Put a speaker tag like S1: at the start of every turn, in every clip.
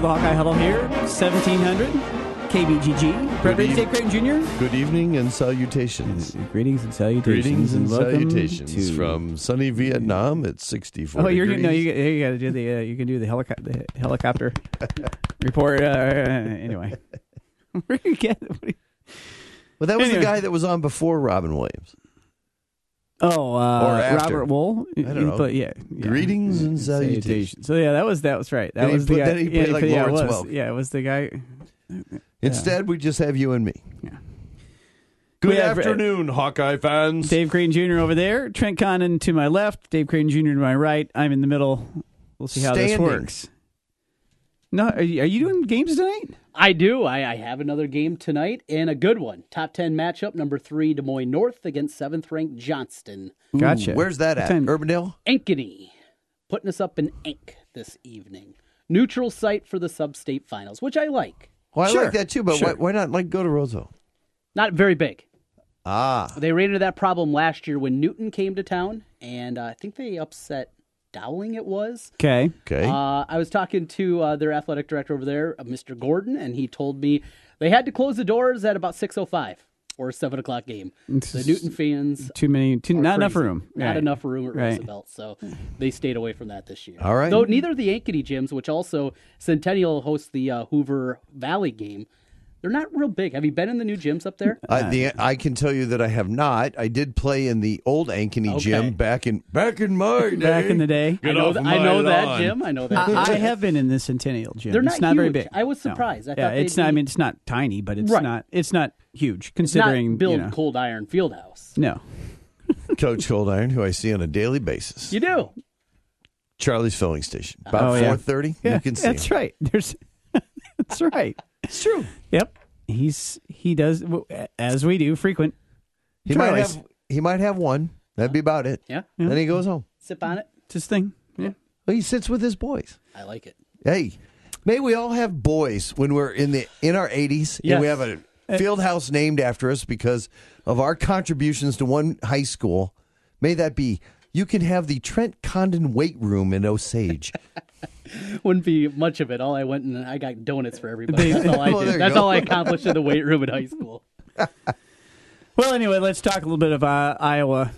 S1: to the Hawkeye Huddle here, 1700 KBGG. Brett Ridge,
S2: eve-
S1: Dave Creighton Jr.
S2: Good evening and salutations.
S1: Greetings and salutations.
S2: Greetings and
S1: welcome
S2: salutations
S1: to-
S2: from sunny Vietnam at 64
S1: Oh, you're
S2: degrees.
S1: no, you, you got to do the uh, you can do the helicopter the helicopter report. Uh, anyway, where you get? What do you,
S2: well, that was
S1: Anyway.
S2: the guy that was on before Robin Williams.
S1: Oh, uh, Robert Wool.
S2: I don't know.
S1: But yeah, yeah.
S2: Greetings and salutations.
S1: So yeah, that was that was right. That
S2: And he
S1: was the
S2: put-
S1: guy.
S2: then he
S1: yeah,
S2: played like
S1: yeah, it
S2: Lawrence
S1: was.
S2: Welk.
S1: Yeah, it was the guy.
S2: Instead, we just have you and me.
S1: Yeah.
S2: Good
S1: We have-
S2: afternoon, Hawkeye fans.
S1: Dave Creighton Jr. over there, Trent Condon to my left, Dave Creighton Jr. to my right. I'm in the middle. We'll see how this
S2: Standing.
S1: works. No, are you, are you doing games tonight?
S3: I do. I, I have another game tonight and a good one. Top 10 matchup, number three, Des Moines North against seventh ranked Johnston.
S1: Gotcha.
S2: Where's that at?
S1: Time-
S2: Urbandale?
S3: Ankeny putting us up in Ink this evening. Neutral site for the sub state finals, which I like.
S2: Well, I
S1: Sure.
S2: like that too, but
S1: Sure.
S2: why, why not like go to Roseville?
S3: Not very big.
S2: Ah,
S3: They ran into that problem last year when Newton came to town, and uh, I think they upset Dowling, it was.
S1: Okay.
S2: okay.
S3: Uh, I was talking to uh, their athletic director over there, uh, Mr. Gordon, and he told me they had to close the doors at about 6.05 or 7 o'clock game. It's The Newton fans
S1: Too many. Too,
S3: are
S1: not enough room.
S3: Not
S1: Right.
S3: enough room at
S1: Right.
S3: Roosevelt, so they stayed away from that this year.
S2: All right.
S3: Though neither the Ankeny gyms, which also Centennial hosts the uh, Hoover Valley game, they're not real big. Have you been in the new gyms up there?
S2: I, the, I can tell you that I have not. I did play in the old Ankeny
S3: Okay.
S2: gym back in back in my day.
S1: Back in the day.
S3: I know, th- I know that gym. I know that.
S1: I, I have been in the Centennial Gym.
S3: They're
S1: it's
S3: not
S1: not very
S3: huge.
S1: big.
S3: I was
S1: No.
S3: surprised. I
S1: yeah,
S3: thought
S1: it's
S3: they'd
S1: not. I mean, it's not tiny, but it's
S3: Right.
S1: not. It's not huge
S3: It's not
S1: considering.
S3: build
S1: you know,
S3: cold iron field house.
S1: No.
S2: Coach Cold Iron, who I see on a daily basis.
S3: You do.
S2: Charlie's filling station. Oh, About
S1: Oh, yeah.
S2: four thirty.
S1: Yeah,
S2: you can see.
S1: that's
S2: him.
S1: right. There's. that's right.
S2: It's true.
S1: Yep. He's he does as we do frequent.
S2: He might have. He might have one. That'd be about it.
S3: Yeah.
S2: Then he goes home.
S3: Sip on it.
S1: It's his thing. Yeah.
S2: Well, he sits with his boys.
S3: I like it.
S2: Hey, may we all have boys when we're in the in our eighties, and we have a uh, field house named after us because of our contributions to one high school. May that be. You can have the Trent Condon weight room in Osage.
S3: Wouldn't be much of it. All I went and I got donuts for everybody. That's all I
S2: Well,
S3: did. That's
S2: go.
S3: all I accomplished in the weight room in high school.
S1: Well, anyway, let's talk a little bit of uh, Iowa.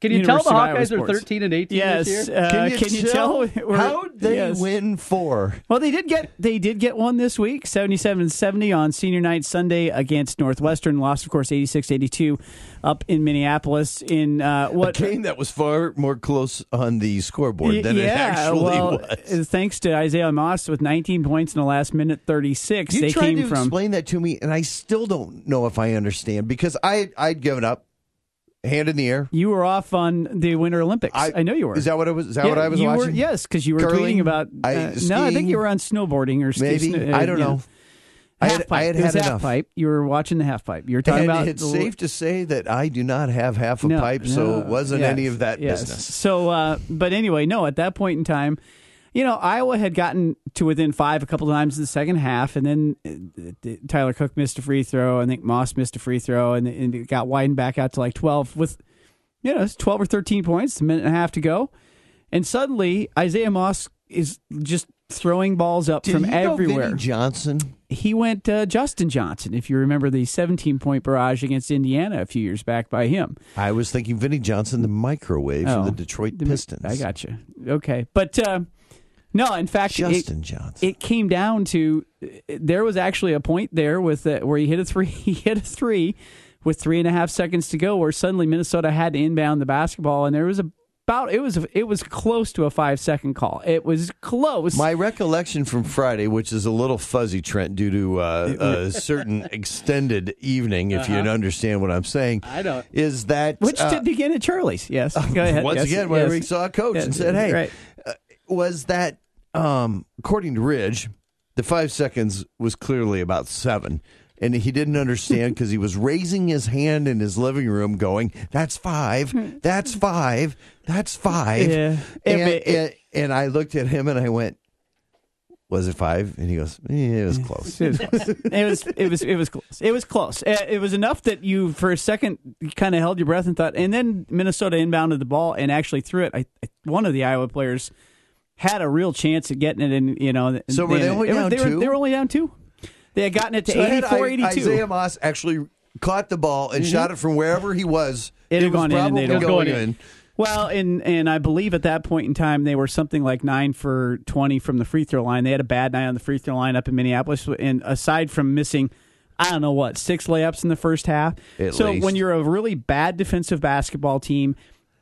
S3: Can you
S1: University
S3: tell the
S1: Iowa
S3: Hawkeyes are 13 and 18
S1: Yes.
S3: this year?
S1: Uh,
S2: Can you,
S1: can you
S2: tell,
S1: tell? we're-
S2: how they
S1: yes.
S2: win four?
S1: Well, they did get they did get one this week, 77-70 on senior night Sunday against Northwestern. Lost, of course, 86-82 up in Minneapolis in uh,
S2: A
S1: what
S2: game that was far more close on the scoreboard
S1: Y-
S2: than it actually
S1: well,
S2: was.
S1: uh, Thanks to Isaiah Moss with 19 points in the last minute 36.
S2: You
S1: they
S2: tried
S1: came
S2: to
S1: from
S2: explain that to me, and I still don't know if I understand because I I'd given up, hand in the air.
S1: you were off on the Winter Olympics. I, know you were.
S2: Is that what it was? Is that
S1: Yeah,
S2: what I was
S1: you
S2: watching?
S1: Were, yes, because you were
S2: Curling?
S1: tweeting about.
S2: I-
S1: uh, no, I think you were on snowboarding or
S2: Maybe
S1: uh,
S2: I don't
S1: you
S2: know. I
S1: Half
S2: had,
S1: pipe.
S2: I had
S1: it was
S2: had
S1: half pipe. You were watching the half pipe. You were talking
S2: And
S1: about
S2: it's
S1: the-
S2: safe to say that I do not have half a
S1: No,
S2: pipe, so
S1: no,
S2: it wasn't
S1: yes,
S2: any of that
S1: yes.
S2: business.
S1: So, uh, but anyway, no. At that point in time, you know, Iowa had gotten to within five a couple times in the second half, and then uh, Tyler Cook missed a free throw. I think Moss missed a free throw, and, and it got widened back out to like twelve with, you know, it's twelve or thirteen points, a minute and a half to go, and suddenly Isaiah Moss is just throwing balls up
S2: Did
S1: from
S2: he
S1: everywhere
S2: Johnson?
S1: he went uh, Justin Johnson, if you remember the 17 point barrage against Indiana a few years back by him.
S2: I was thinking Vinnie Johnson, the microwave from
S1: Oh.
S2: the Detroit Pistons.
S1: I got you. Okay. But uh, no, in fact, it,
S2: Johnson.
S1: it came down to there was actually a point there with uh, where he hit a three. He hit a three with three and a half seconds to go, where suddenly Minnesota had to inbound the basketball, and there was about it was it was close to a five second call. It was close.
S2: My recollection from Friday, which is a little fuzzy, Trent, due to uh, a certain extended evening, if you understand what I'm saying,
S3: I don't.
S2: is that
S1: which
S2: uh,
S1: did begin at Charlie's. Yes. Go ahead.
S2: once
S1: Yes,
S2: again, where
S1: yes.
S2: we saw a coach and said, "Hey,
S1: right.
S2: uh, was that um, according to Ridge, the five seconds was clearly about seven. And he didn't understand because he was raising his hand in his living room, going, "That's five, that's five, that's five.
S1: Yeah.
S2: And,
S1: It-
S2: and, and I looked at him and I went, "Was it five? And he goes, eh, "It was close."
S1: It was close. it was it was it was close. It was close. Uh, It was enough that you, for a second, kind of held your breath and thought. And then Minnesota inbounded the ball and actually threw it. I- one of the Iowa players had a real chance at getting it. And you know,
S2: So were they only down
S1: they,
S2: two?
S1: Were, they were only down two. They had gotten it to
S2: So had
S1: 84,
S2: I-
S1: 82.
S2: Isaiah Moss actually caught the ball and shot mm-hmm. it from wherever he was. It
S1: have
S2: was
S1: gone in and they'd have-
S2: going
S3: Going
S2: in.
S3: in.
S1: Well, and and I believe at that point in time they were something like nine for twenty from the free throw line. They had a bad night on the free throw line up in Minneapolis, and aside from missing, I don't know what six layups in the first half.
S2: At
S1: so
S2: least.
S1: when you're a really bad defensive basketball team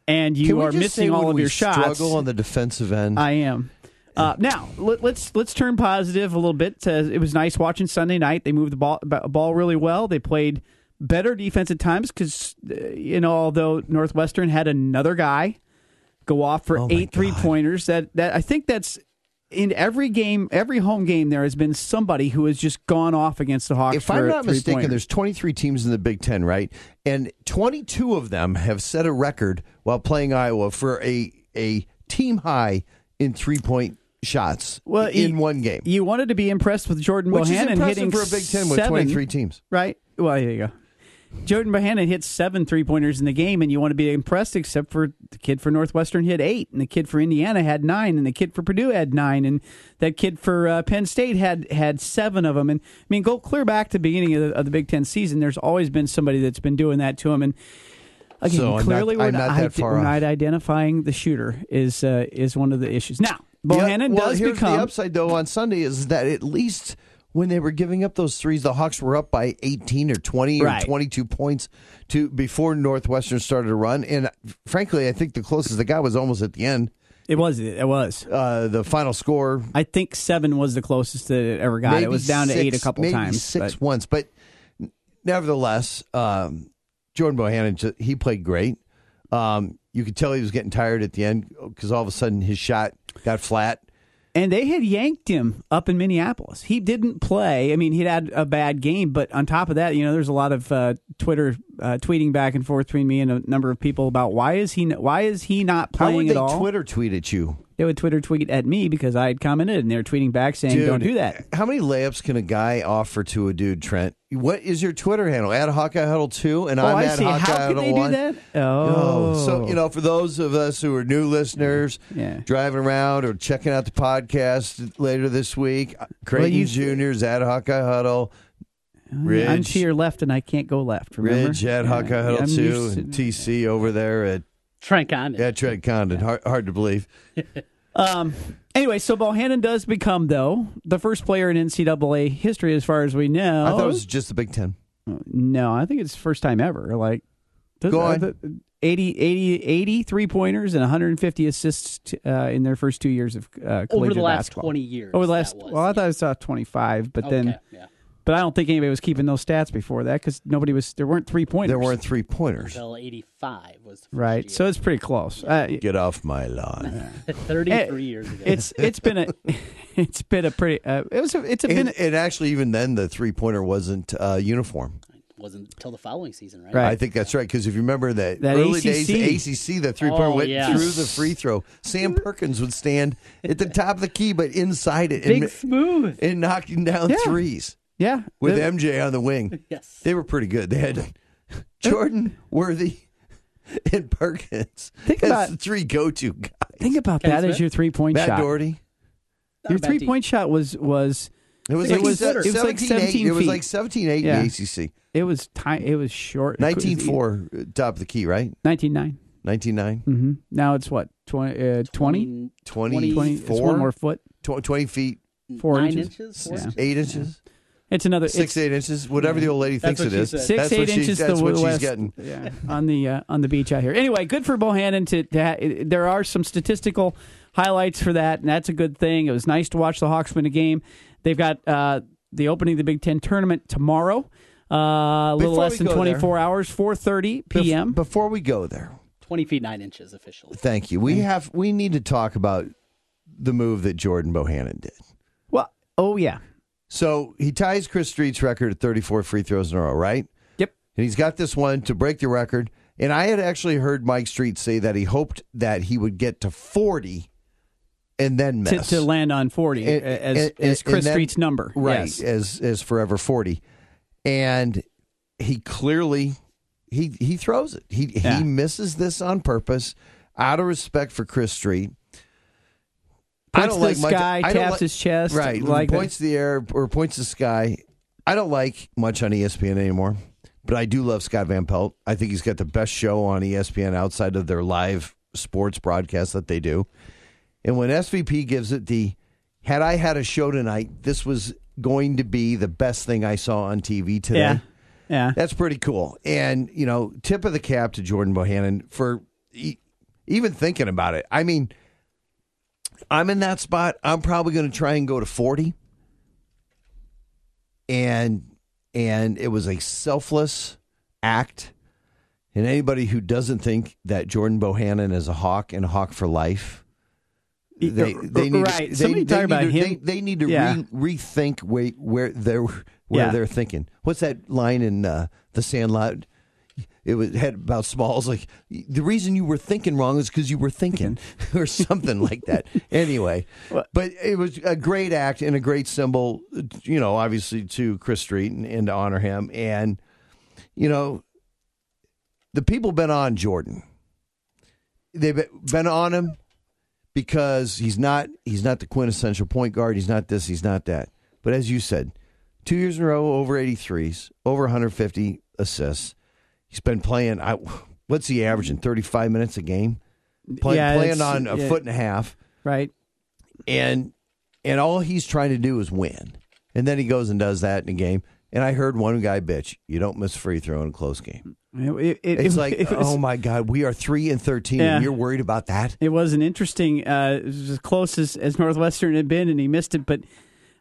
S1: and you are missing all of your shots,
S2: Struggle on the defensive end.
S1: I am. Uh, now let, let's let's turn positive a little bit. Uh, it was nice watching Sunday night. They moved the ball ball really well. They played better defense at times because uh, you know although Northwestern had another guy go off for
S2: Oh,
S1: eight three pointers. That that I think that's in every game, every home game. There has been somebody who has just gone off against the Hawks.
S2: if I'm not mistaken,
S1: pointers.
S2: there's 23 teams in the Big Ten, right? And 22 of them have set a record while playing Iowa for a a team high in three point shots
S1: well
S2: in
S1: you-
S2: one game,
S1: You wanted to be impressed with Jordan
S2: which
S1: Bohannon
S2: impressive
S1: hitting
S2: for a Big Ten with
S1: seven.
S2: 23 teams.
S1: Right. Well, there you go. Jordan Bohannon hit seven three pointers in the game, and you want to be impressed, except for the kid for Northwestern hit eight, and the kid for Indiana had nine, and the kid for Purdue had nine, and that kid for uh, Penn State had had seven of them. And I mean, go clear back to the beginning of the, of the Big Ten season. There's always been somebody that's been doing that to him, and again,
S2: So I'm not-
S1: clearly we're
S2: I'm not that
S1: ide-
S2: far
S1: we're not identifying the shooter is uh, is one of the issues. Now, Bohannon
S2: Yeah, well,
S1: does
S2: here's
S1: become
S2: the upside though on Sunday is that at least when they were giving up those threes, the Hawks were up by 18 or 20
S1: Right.
S2: or 22 points to before Northwestern started to run. And frankly, I think the closest they got was almost at the end.
S1: it was it was.
S2: Uh, the final score
S1: I think seven was the closest that it ever got.
S2: maybe
S1: it was down to eight a couple times.
S2: six
S1: but-
S2: once. But nevertheless, um, Jordan Bohannon he played great. Um, you could tell he was getting tired at the end because all of a sudden his shot got flat.
S1: And they had yanked him up in Minneapolis. He didn't play. I mean, he'd had a bad game, but on top of that, you know, there's a lot of uh, Twitter uh, tweeting back and forth between me and a number of people about why is he why is he not
S2: How
S1: playing
S2: would
S1: at
S2: they
S1: all?
S2: Twitter tweet at you?
S1: They would Twitter tweet at me because I had commented, and they were tweeting back saying,
S2: Dude,
S1: "Don't do that."
S2: How many layups can a guy offer to a dude, Trent? What is your Twitter handle? At Hawkeye Huddle two, and
S1: Oh,
S2: I'm
S1: I
S2: at
S1: see.
S2: Hawkeye
S1: How
S2: Huddle
S1: they
S2: one.
S1: do that? Oh,
S2: Oh, so you know, for those of us who are new listeners,
S1: Yeah.
S2: driving around or checking out the podcast later this week, uh, Creighton
S1: you-
S2: Juniors at Hawkeye Huddle, Ridge,
S1: I'm to your left, and I can't go left. Remember?
S2: Ridge at
S1: Yeah,
S2: Hawkeye Huddle
S1: I'm
S2: two, and
S1: to-
S2: TC over there at
S3: Trent Condon.
S2: at Trent Condon. Hard, hard to believe.
S1: Um. Anyway, so Bohannon does become though the first player in NCAA history, as far as we know.
S2: I thought it was just the Big Ten.
S1: No, I think it's first time ever. Like, does-
S2: Go on.
S1: uh, the- 80, 80, 80 three pointers and 150 assists t- uh, in their first two years of uh, collegiate
S3: Over the last
S1: basketball.
S3: 20 years.
S1: Over the last,
S3: was,
S1: well, I
S3: yeah.
S1: thought I saw 25, but
S3: Okay,
S1: then,
S3: yeah.
S1: But I don't think anybody was keeping those stats before that because nobody was. There weren't three pointers.
S2: There weren't three pointers.
S3: Until 85 was the first
S1: right.
S3: year.
S1: So it's pretty close. Uh,
S2: Get off my lawn.
S3: 33 years ago.
S1: it's it's been a it's been a pretty uh, it was a, it's a been
S2: And, and actually, even then, the three pointer wasn't uh, uniform.
S3: wasn't until the following season, right?
S1: Right.
S2: I think that's right because if you remember that,
S1: That
S2: early
S1: ACC.
S2: days, the ACC, the three pointer
S3: Oh,
S2: went
S3: yeah.
S2: through the free throw. Sam Perkins would stand at the top of the key, but inside it,
S3: Big
S2: and,
S3: smooth.
S2: and knocking down
S1: Yeah.
S2: threes
S1: yeah
S2: with
S1: the-
S2: MJ on the wing.
S3: Yes.
S2: They were pretty good. They had Jordan, Worthy, and Perkins.
S1: Think
S2: as
S1: about-
S2: the three go-to guys.
S1: think about
S3: Kenny
S1: that as your three point
S2: Matt
S1: shot.
S2: Doherty.
S3: Not
S1: Your three
S3: team.
S1: point shot was was
S2: It was
S3: It
S2: like
S3: was-
S2: se-
S3: it was
S1: like
S2: 17-8.
S1: 17
S2: It was
S1: feet.
S2: like 17-8
S1: Yeah.
S2: in the ACC.
S1: it was ti- it was short.
S2: 19-4, uh, top of the key, right?
S1: 19-9.
S2: 19-9.
S1: Mm-hmm. Now it's what 20, uh, 20?
S2: 20,
S1: 20 it's
S2: Four?
S1: one more foot.
S2: Tw- 20 feet,
S1: Four
S3: Nine
S1: inches.
S3: inches? Four
S1: Yeah.
S3: inches?
S2: 8 inches,
S1: It's another
S2: 6,
S1: it's
S2: 8 inches, whatever the old lady thinks
S3: what
S2: it
S3: she
S2: is.
S3: said.
S1: six
S2: that's
S1: eight
S2: what she-
S1: inches
S2: that's
S1: to
S2: what
S1: the
S2: she's getting.
S1: Yeah, on the uh, on the beach out here. Anyway, good for Bohannon to, to ha- there are some statistical highlights for that, and that's a good thing. It was nice to watch the Hawks win a game. They've got uh, the opening of the Big Ten tournament tomorrow. Uh, a little
S2: Before
S1: less than
S2: go there-
S1: 24 hours, 4:30
S2: Bef-
S1: p.m.
S2: Before we go there,
S3: 20 feet 9 inches officially.
S2: thank you. We have we need to talk about the move that Jordan Bohannon did.
S1: well, oh yeah,
S2: So he ties Chris Street's record at 34 free throws in a row, right?
S1: yep.
S2: And he's got this one to break the record. And I had actually heard Mike Street say that he hoped that he would get to 40 and then
S1: To,
S2: miss.
S1: to land on 40
S2: And-
S1: as,
S2: and-
S1: as Chris
S2: then-
S1: Street's number,
S2: right
S1: Yes.
S2: as as forever 40 and he clearly he he throws it he
S1: Yeah.
S2: he misses this on purpose out of respect for chris street I don't like
S1: the sky, taps
S2: like-
S1: his chest.
S2: Right.
S1: Like
S2: points to the air or points the sky. I don't like much on ESPN anymore, but I do love Scott Van Pelt. I think he's got the best show on ESPN outside of their live sports broadcast that they do. And when SVP gives it the, had I had a show tonight, this was going to be the best thing I saw on TV today.
S1: yeah, yeah.
S2: That's pretty cool. And, you know, tip of the cap to Jordan Bohannon for e- even thinking about it. I mean, I'm in that spot. I'm probably going to try and go to 40. And and it was a selfless act. And anybody who doesn't think that Jordan Bohannon is a hawk and a hawk for life, they, they need
S1: Right.
S2: To,
S1: Somebody
S2: they, they
S1: about
S2: need to. They, they need to
S1: Yeah.
S2: re, rethink where, where they're where
S1: Yeah.
S2: they're thinking. What's that line in uh, the Sandlot? It was had about Smalls like the reason you were thinking wrong is because you were thinking or something like that. Anyway, but it was a great act and a great symbol, you know, obviously to Chris Street and, and to honor him. And you know, the people been on Jordan. They've been on him because he's not he's not the quintessential point guard. He's not this. He's not that. But as you said, two years in a row, over 83s, over 150 assists. He's been playing. I, what's he averaging? 35 minutes a game. Play,
S1: Yeah,
S2: playing on a
S1: yeah.
S2: foot and a half,
S1: right.
S2: and and all he's trying to do is win. And then he goes and does that in a game. And I heard one guy bitch, "You don't miss free throw in a close game."
S1: It, it, it-
S2: It's
S1: it-
S2: like,
S1: was,
S2: oh my god, we are three and thirteen,
S1: Yeah.
S2: and you're worried about that?
S1: It was an interesting, uh, it was as close as, as Northwestern had been, and he missed it. But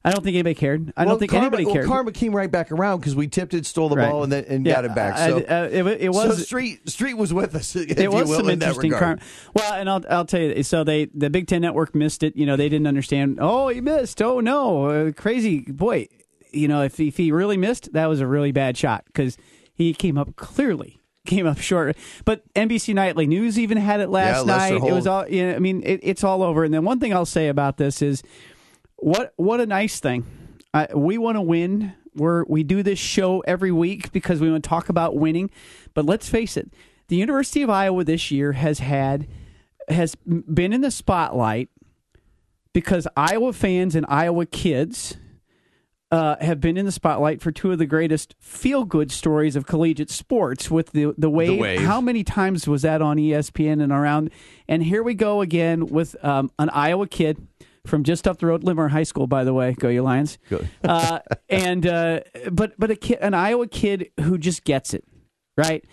S1: I don't think anybody cared. I
S2: Well,
S1: don't think
S2: karma,
S1: anybody
S2: well,
S1: cared.
S2: karma came right back around because we tipped it, stole the
S1: Right.
S2: ball, and then and
S1: Yeah,
S2: got it back.
S1: I-
S2: So
S1: uh, it, it
S2: so
S1: was
S2: Street Street was with us. If
S1: it
S2: you
S1: was
S2: will,
S1: some
S2: in
S1: interesting karma. Well, and I'll I'll tell you. So they the Big Ten Network missed it. You know, they didn't understand. Oh, he missed. Oh no, uh, crazy boy. You know, if if he really missed, that was a really bad shot because he came up clearly came up short. But NBC Nightly News even had it last
S2: Yeah,
S1: night. It was all. You know, I mean, it, it's all over. And then one thing I'll say about this is, what what a nice thing. I, we want to win. We're we do this show every week because we want to talk about winning. But let's face it, the University of Iowa this year has had has been in the spotlight because Iowa fans and Iowa kids uh, have been in the spotlight for two of the greatest feel good stories of collegiate sports with the the wave.
S2: Wave.
S1: How many times was that on ESPN and around? And here we go again with um, an Iowa kid from just up the road, Linn-Mar High School, by the way. Go you Lions!
S2: Go.
S1: uh, and uh, but but a kid, an Iowa kid who just gets it right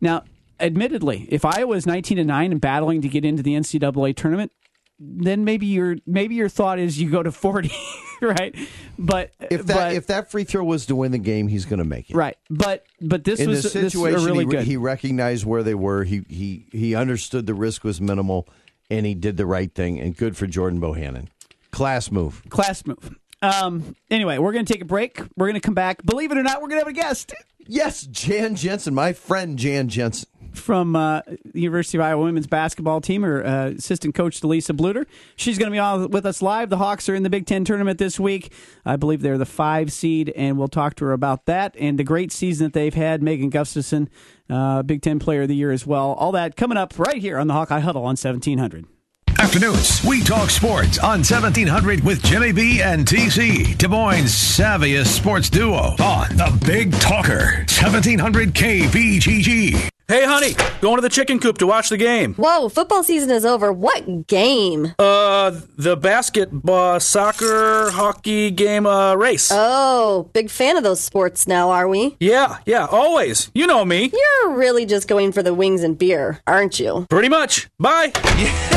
S1: now. Admittedly, if Iowa is nineteen and nine and battling to get into the NCAA tournament, then maybe your maybe your thought is you go to forty, right? But
S2: If that
S1: but,
S2: if that free throw was to win the game, he's going to make it.
S1: right, but but this
S2: In
S1: was
S2: this
S1: this
S2: situation,
S1: really
S2: he,
S1: good.
S2: he recognized where they were. He he he understood the risk was minimal, and he did the right thing. And good for Jordan Bohannon. Class move.
S1: Class move. Um. Anyway, we're gonna take a break. We're gonna come back. Believe it or not, we're gonna have a guest
S2: Yes, Jan Jensen, my friend Jan Jensen.
S1: from uh, the University of Iowa women's basketball team, or uh, assistant coach Delisa Bluder. She's going to be on with us live. The Hawks are in the Big Ten tournament this week. I believe they're the five seed, and we'll talk to her about that and the great season that they've had. Megan Gustafson, Uh, Big Ten Player of the Year as well. All that coming up right here on the Hawkeye Huddle on 1700.
S4: Afternoons, we talk sports on 1700 with Jimmy B and TC, Des Moines' savviest sports duo on the Big Talker, 1700 KBGG.
S5: Hey, honey, going to the chicken coop to watch the game.
S6: Whoa, football season is over. What game?
S5: Uh, the basketball, soccer, hockey game, uh, race.
S6: Oh, big fan of those sports now, are we?
S5: yeah, yeah, always. You know me.
S6: You're really just going for the wings and beer, aren't you?
S5: Pretty much. Bye.
S7: Yeah,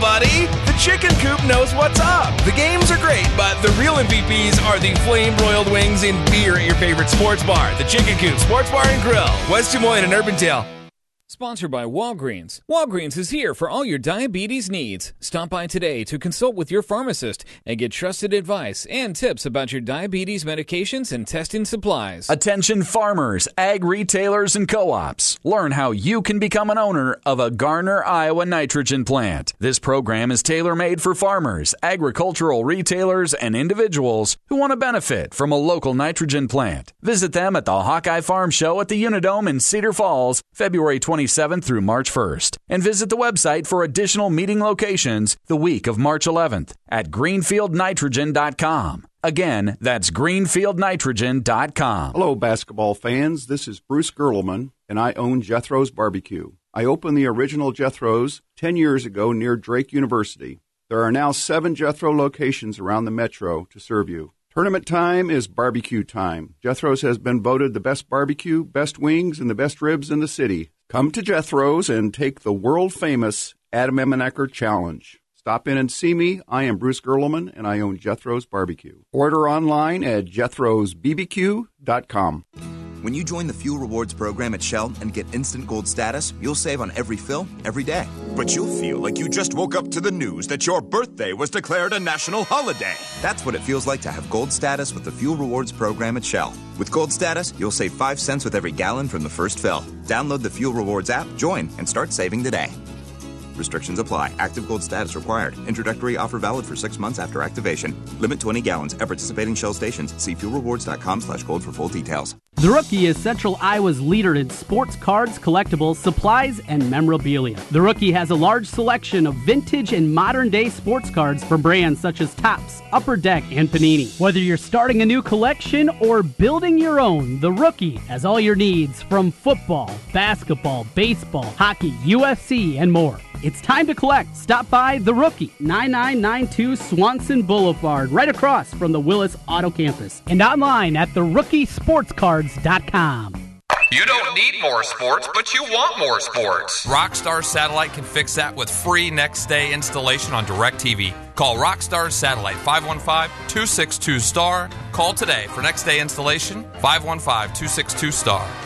S7: buddy! The chicken coop knows what's up. The games are great, but the real MVPs are the flame broiled wings and beer at your favorite sports bar. The Chicken Coop Sports Bar and Grill, West Des Moines and Urbandale.
S8: Sponsored by Walgreens. Walgreens is here for all your diabetes needs. Stop by today to consult with your pharmacist and get trusted advice and tips about your diabetes medications and testing supplies.
S9: Attention farmers, ag retailers, and co ops. Learn how you can become an owner of a Garner, Iowa nitrogen plant. This program is tailor made for farmers, agricultural retailers, and individuals who want to benefit from a local nitrogen plant. Visit them at the Hawkeye Farm Show at the Unidome in Cedar Falls, February 20. 27th through March 1st. And visit the website for additional meeting locations the week of March 11th at greenfieldnitrogen.com. Again, that's greenfieldnitrogen.com.
S10: Hello, basketball fans. This is Bruce Gerleman, and I own Jethro's Barbecue. I opened the original Jethro's 10 years ago near Drake University. There are now seven Jethro locations around the metro to serve you. Tournament time is barbecue time. Jethro's has been voted the best barbecue, best wings, and the best ribs in the city. Come to Jethro's and take the world famous Adam Emmenecker Challenge. Stop in and see me. I am Bruce Gerleman, and I own Jethro's Barbecue. Order online at jethro'sbbq.com.
S11: When you join the Fuel Rewards program at Shell and get instant gold status, you'll save on every fill every day.
S12: But you'll feel like you just woke up to the news that your birthday was declared a national holiday.
S11: That's what it feels like to have gold status with the Fuel Rewards program at Shell. With gold status, you'll save 5 cents with every gallon from the first fill. Download the Fuel Rewards app, join, and start saving today. Restrictions apply. Active gold status required. Introductory offer valid for six months after activation. Limit 20 gallons at participating Shell stations. See fuelrewards.com slash gold for full details.
S3: The Rookie is Central Iowa's leader in sports cards, collectibles, supplies, and memorabilia. The Rookie has a large selection of vintage and modern day sports cards for brands such as Topps, Upper Deck, and Panini. Whether you're starting a new collection or building your own, The Rookie has all your needs from football, basketball, baseball, hockey, UFC, and more. It's time to collect. Stop by The Rookie, 9992 Swanson Boulevard, right across from the Willis Auto Campus, and online at therookie.sportscards.com.
S13: You don't need more sports, but you want more sports. Rockstar Satellite can fix that with free next day installation on DirecTV. Call Rockstar Satellite 515 262 STAR. Call today for next day installation 515 262 STAR.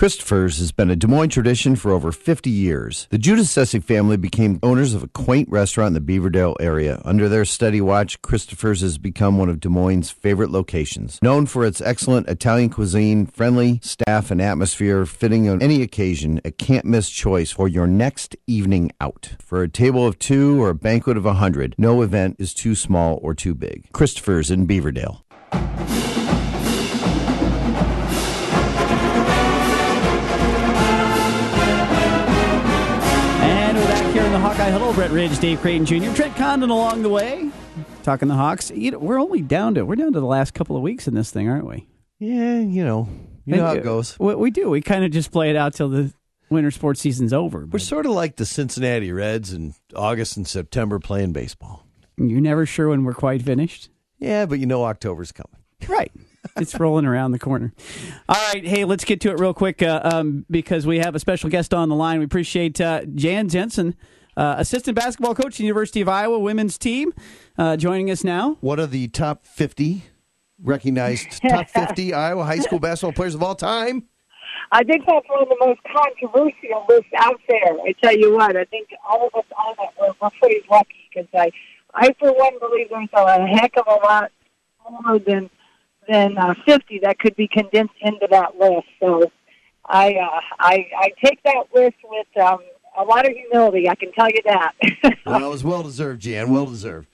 S2: Christopher's has been a Des Moines tradition for over 50 years. The Judas Sessig family became owners of a quaint restaurant in the Beaverdale area. Under their steady watch, Christopher's has become one of Des Moines' favorite locations. Known for its excellent Italian cuisine, friendly staff, and atmosphere fitting on any occasion, a can't miss choice for your next evening out. For a table of two or a banquet of a hundred, no event is too small or too big. Christopher's in Beaverdale.
S1: Hawkeye Huddle. Brett Ridge, Dave Creighton Jr., Trent Condon along the way, talking the Hawks. You know, we're only down to we're down to the last couple of weeks in this thing, aren't we?
S2: Yeah, you know, you know how it goes.
S1: We, we do. We kind of just play it out till the winter sports season's over.
S2: We're sort of like the Cincinnati Reds in August and September playing baseball.
S1: you're never sure when we're quite finished.
S2: Yeah, but you know October's coming.
S1: Right. It's rolling around the corner. All right. Hey, let's get to it real quick uh, um, because we have a special guest on the line. We appreciate uh, Jan Jensen, uh, assistant basketball coach at the University of Iowa women's team, uh, joining us now.
S2: One of the top 50 recognized top 50 Iowa high school basketball players of all time.
S14: I think that's one of the most controversial lists out there. I tell you what, I think all of us on it we're, we're pretty lucky because I, I for one believe there's a heck of a lot more than than uh, 50 that could be condensed into that list. So I uh, I, I take that list with um, a lot of humility. I can tell you that.
S2: Well, it was well deserved, Jan. Well deserved.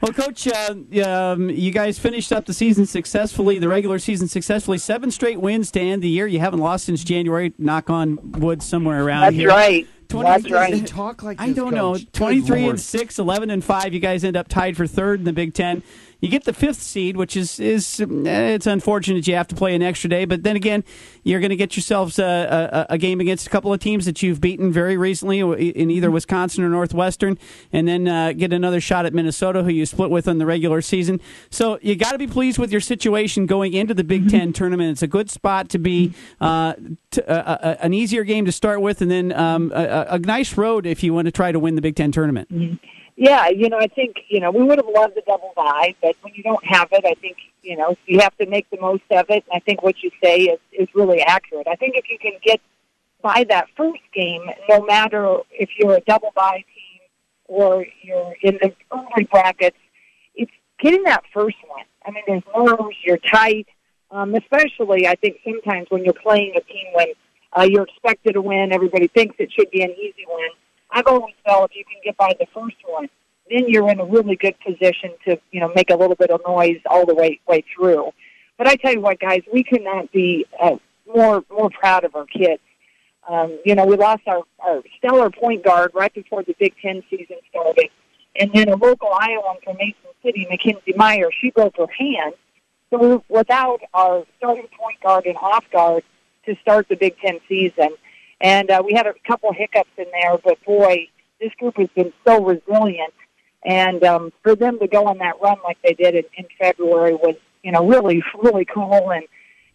S1: Well, Coach, uh, um, you guys finished up the season successfully, the regular season successfully. Seven straight wins to end the year. You haven't lost since January. Knock on wood somewhere around
S14: That's
S1: here.
S14: right.
S1: 20
S14: That's right.
S2: Talk like
S1: I don't know.
S2: Coach. Good
S1: 23
S2: Lord.
S1: and 6, 11 and 5. You guys end up tied for third in the Big Ten. You get the fifth seed, which is is eh, it's unfortunate you have to play an extra day, but then again, you're going to get yourselves a, a, a game against a couple of teams that you've beaten very recently in either Wisconsin or Northwestern, and then uh, get another shot at Minnesota, who you split with in the regular season. So you got to be pleased with your situation going into the Big Ten tournament. It's a good spot to be, uh, to, uh, an easier game to start with, and then um, a, a- a nice road if you want to try to win the Big Ten tournament.
S14: Yeah, you know, I think you know we would have loved the double bye, but when you don't have it, I think You know, you have to make the most of it. And I think what you say is is really accurate. I think if you can get by that first game, no matter if you're a double bye team or you're in the early brackets, it's getting that first one. I mean, there's nerves, you're tight, um, especially I think sometimes when you're playing a team when uh, you're expected to win, everybody thinks it should be an easy win. I've always felt if you can get by the first one, then you're in a really good position to, you know, make a little bit of noise all the way way through. But I tell you what, guys, we could not be uh, more more proud of our kids. Um, you know, we lost our, our stellar point guard right before the Big Ten season started. And then a local Iowan from Mason City, Makenzie Meyer, she broke her hand. So we were without our starting point guard and off guard to start the Big Ten season. And uh, we had a couple hiccups in there, but boy, this group has been so resilient. And um, for them to go on that run like they did in, in February was, you know, really, really cool. And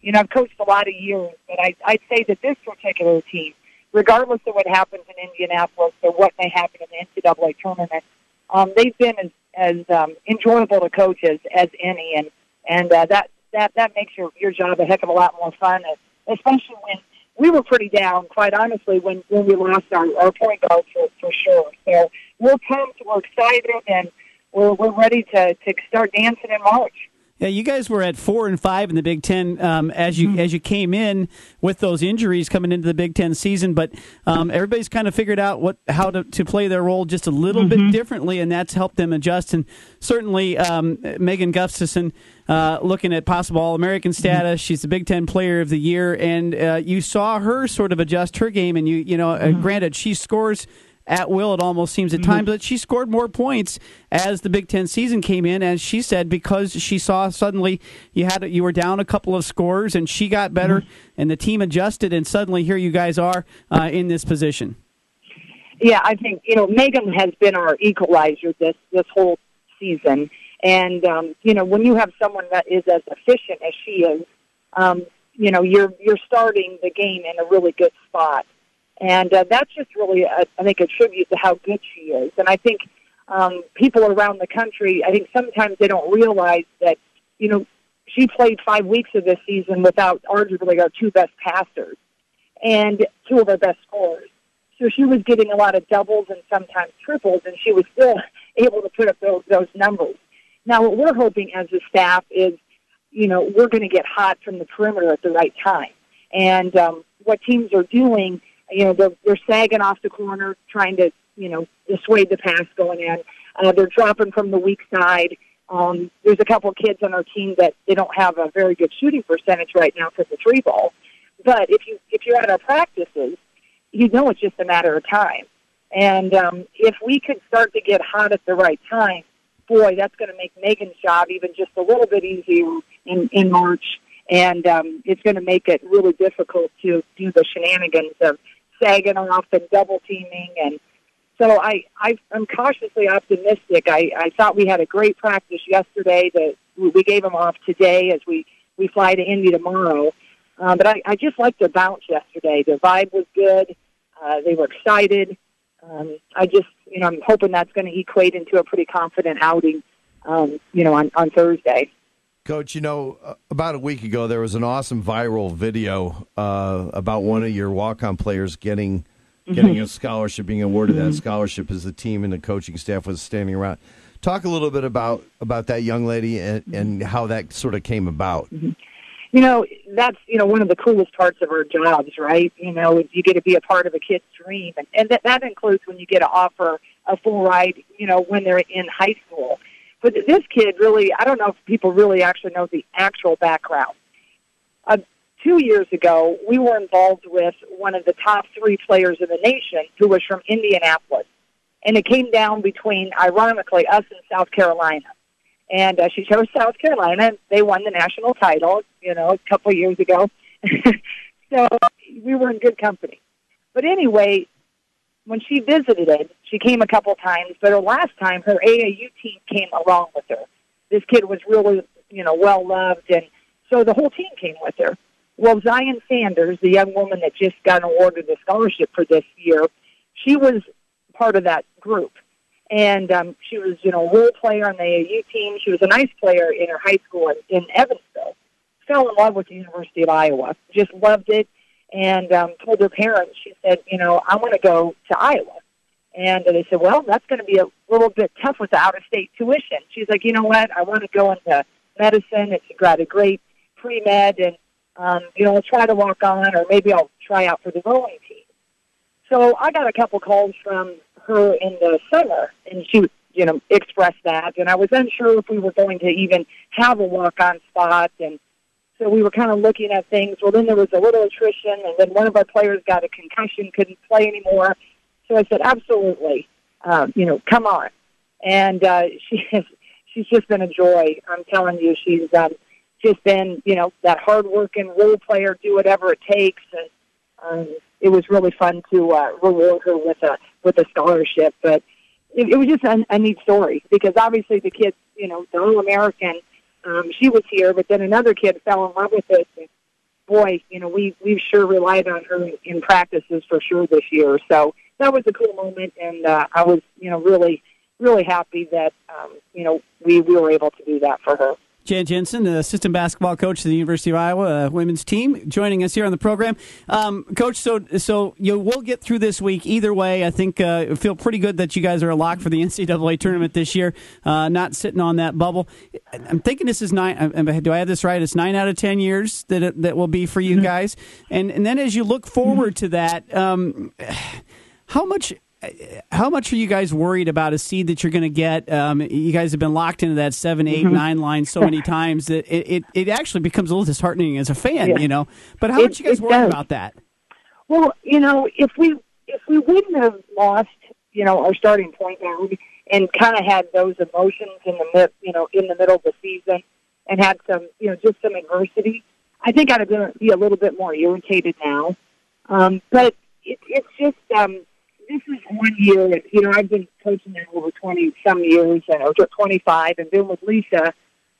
S14: you know, I've coached a lot of years, but I, I'd say that this particular team, regardless of what happens in Indianapolis or what may happen in the NCAA tournament, um, they've been as, as um, enjoyable to coach as, as any, and and uh, that that that makes your your job a heck of a lot more fun, especially when we were pretty down, quite honestly, when when we lost our, our point guard for for sure. So we're pumped, we're excited, and we're we're ready to to start dancing in March.
S1: Yeah, you guys were at four and five in the Big Ten um, as you mm-hmm. as you came in with those injuries coming into the Big Ten season, but um, everybody's kind of figured out what how to, to play their role just a little mm-hmm. bit differently, and that's helped them adjust. And certainly, um, Megan Gustafson uh, looking at possible All American mm-hmm. status, mm-hmm. she's the Big Ten Player of the Year, and uh, you saw her sort of adjust her game. And you you know, uh, mm-hmm. granted, she scores at will. It almost seems at mm-hmm. times, but she scored more points as the Big Ten season came in, as she said, because she saw suddenly you had you were down a couple of scores, and she got better, mm-hmm. and the team adjusted, and suddenly here you guys are uh, in this position.
S14: Yeah, I think you know Megan has been our equalizer this this whole season, and um, you know when you have someone that is as efficient as she is, um, you know you're you're starting the game in a really good spot. And uh, that's just really, a, I think, a tribute to how good she is. And I think um, people around the country, I think sometimes they don't realize that, you know, she played five weeks of this season without arguably our two best passers and two of our best scorers. So she was getting a lot of doubles and sometimes triples, and she was still able to put up those, those numbers. Now, what we're hoping as a staff is, you know, we're going to get hot from the perimeter at the right time. And um, what teams are doing you know, they're, they're sagging off the corner, trying to, you know, dissuade the pass going in. Uh, they're dropping from the weak side. Um, there's a couple of kids on our team that they don't have a very good shooting percentage right now for the three ball. But if you if you're at our practices, you know it's just a matter of time. And um, if we could start to get hot at the right time, boy, that's going to make Megan's job even just a little bit easier in in March. And um, it's going to make it really difficult to do the shenanigans of sagging off and double teaming and so I, I I'm cautiously optimistic. I, I thought we had a great practice yesterday. That we gave them off today as we we fly to Indy tomorrow. Um, but I, I just liked their bounce yesterday. The vibe was good. Uh, they were excited. Um, I just you know I'm hoping that's going to equate into a pretty confident outing. Um, you know on on Thursday.
S2: Coach, you know, uh, about a week ago, there was an awesome viral video uh, about one of your walk-on players getting mm-hmm. getting a scholarship, being awarded mm-hmm. that scholarship as the team and the coaching staff was standing around. Talk a little bit about about that young lady and, mm-hmm. and how that sort of came about.
S14: Mm-hmm. You know, that's you know one of the coolest parts of our jobs, right? You know, you get to be a part of a kid's dream, and, and that that includes when you get to offer a full ride, you know, when they're in high school but this kid really, I don't know if people really actually know the actual background. Uh, two years ago, we were involved with one of the top three players in the nation who was from Indianapolis. And it came down between, ironically, us and South Carolina. And uh, she chose South Carolina, and they won the national title, you know, a couple years ago. so we were in good company. But anyway, when she visited, it, she came a couple times, but her last time, her AAU team came along with her. This kid was really, you know, well loved, and so the whole team came with her. Well, Zion Sanders, the young woman that just got awarded the scholarship for this year, she was part of that group. and um, she was, you know, a role player on the AAU team. She was a nice player in her high school in, in Evansville. Fell in love with the University of Iowa. Just loved it, and um, told her parents. She said, you know, I want to go to Iowa. And they said, well, that's going to be a little bit tough with the out-of-state tuition. She's like, you know what? I want to go into medicine. It's got a great pre-med, and um, you know, I'll try to walk on, or maybe I'll try out for the rowing team. So I got a couple calls from her in the summer, and she, you know, expressed that, and I was unsure if we were going to even have a walk-on spot, and so we were kind of looking at things. Well, then there was a little attrition, and then one of our players got a concussion, couldn't play anymore. So I said, absolutely, um, you know, come on. And uh, she has, she's just been a joy. I'm telling you, she's um, just been, you know, that hardworking role player, do whatever it takes, and um, it was really fun to uh, reward her with a with a scholarship. But it, it was just a, a neat story because obviously the kids, you know, the All American, um, she was here, but then another kid fell in love with it. And boy, you know, we we've sure relied on her in practices for sure this year. So that was a cool moment, and uh, I was, you know, really really happy that um, you know we we were able to do that for her.
S1: Jan Jensen, the assistant basketball coach of the University of Iowa uh, women's team, joining us here on the program. Um, coach, so so you will get through this week either way. I think uh, feel pretty good that you guys are a lock for the NCAA tournament this year, uh, not sitting on that bubble. I'm thinking this is nine. Do I have this right? It's nine out of ten years that it, that will be for you mm-hmm. guys. And and then as you look forward to that, um, how much how much are you guys worried about a seed that you're going to get? Um, you guys have been locked into that seven, eight, mm-hmm. nine line so many times that it, it, it, actually becomes a little disheartening as a fan, yeah. you know. But how it, much you guys worry does. about that?
S14: Well, you know, if we if we wouldn't have lost, you know, our starting point guard and kind of had those emotions in the mid, you know, in the middle of the season and had some, you know, just some adversity, I think I'd have be a little bit more irritated now. Um, but it, it's just. Um, one year. You know, I've been coaching now over twenty some years, and or twenty five, and been with Lisa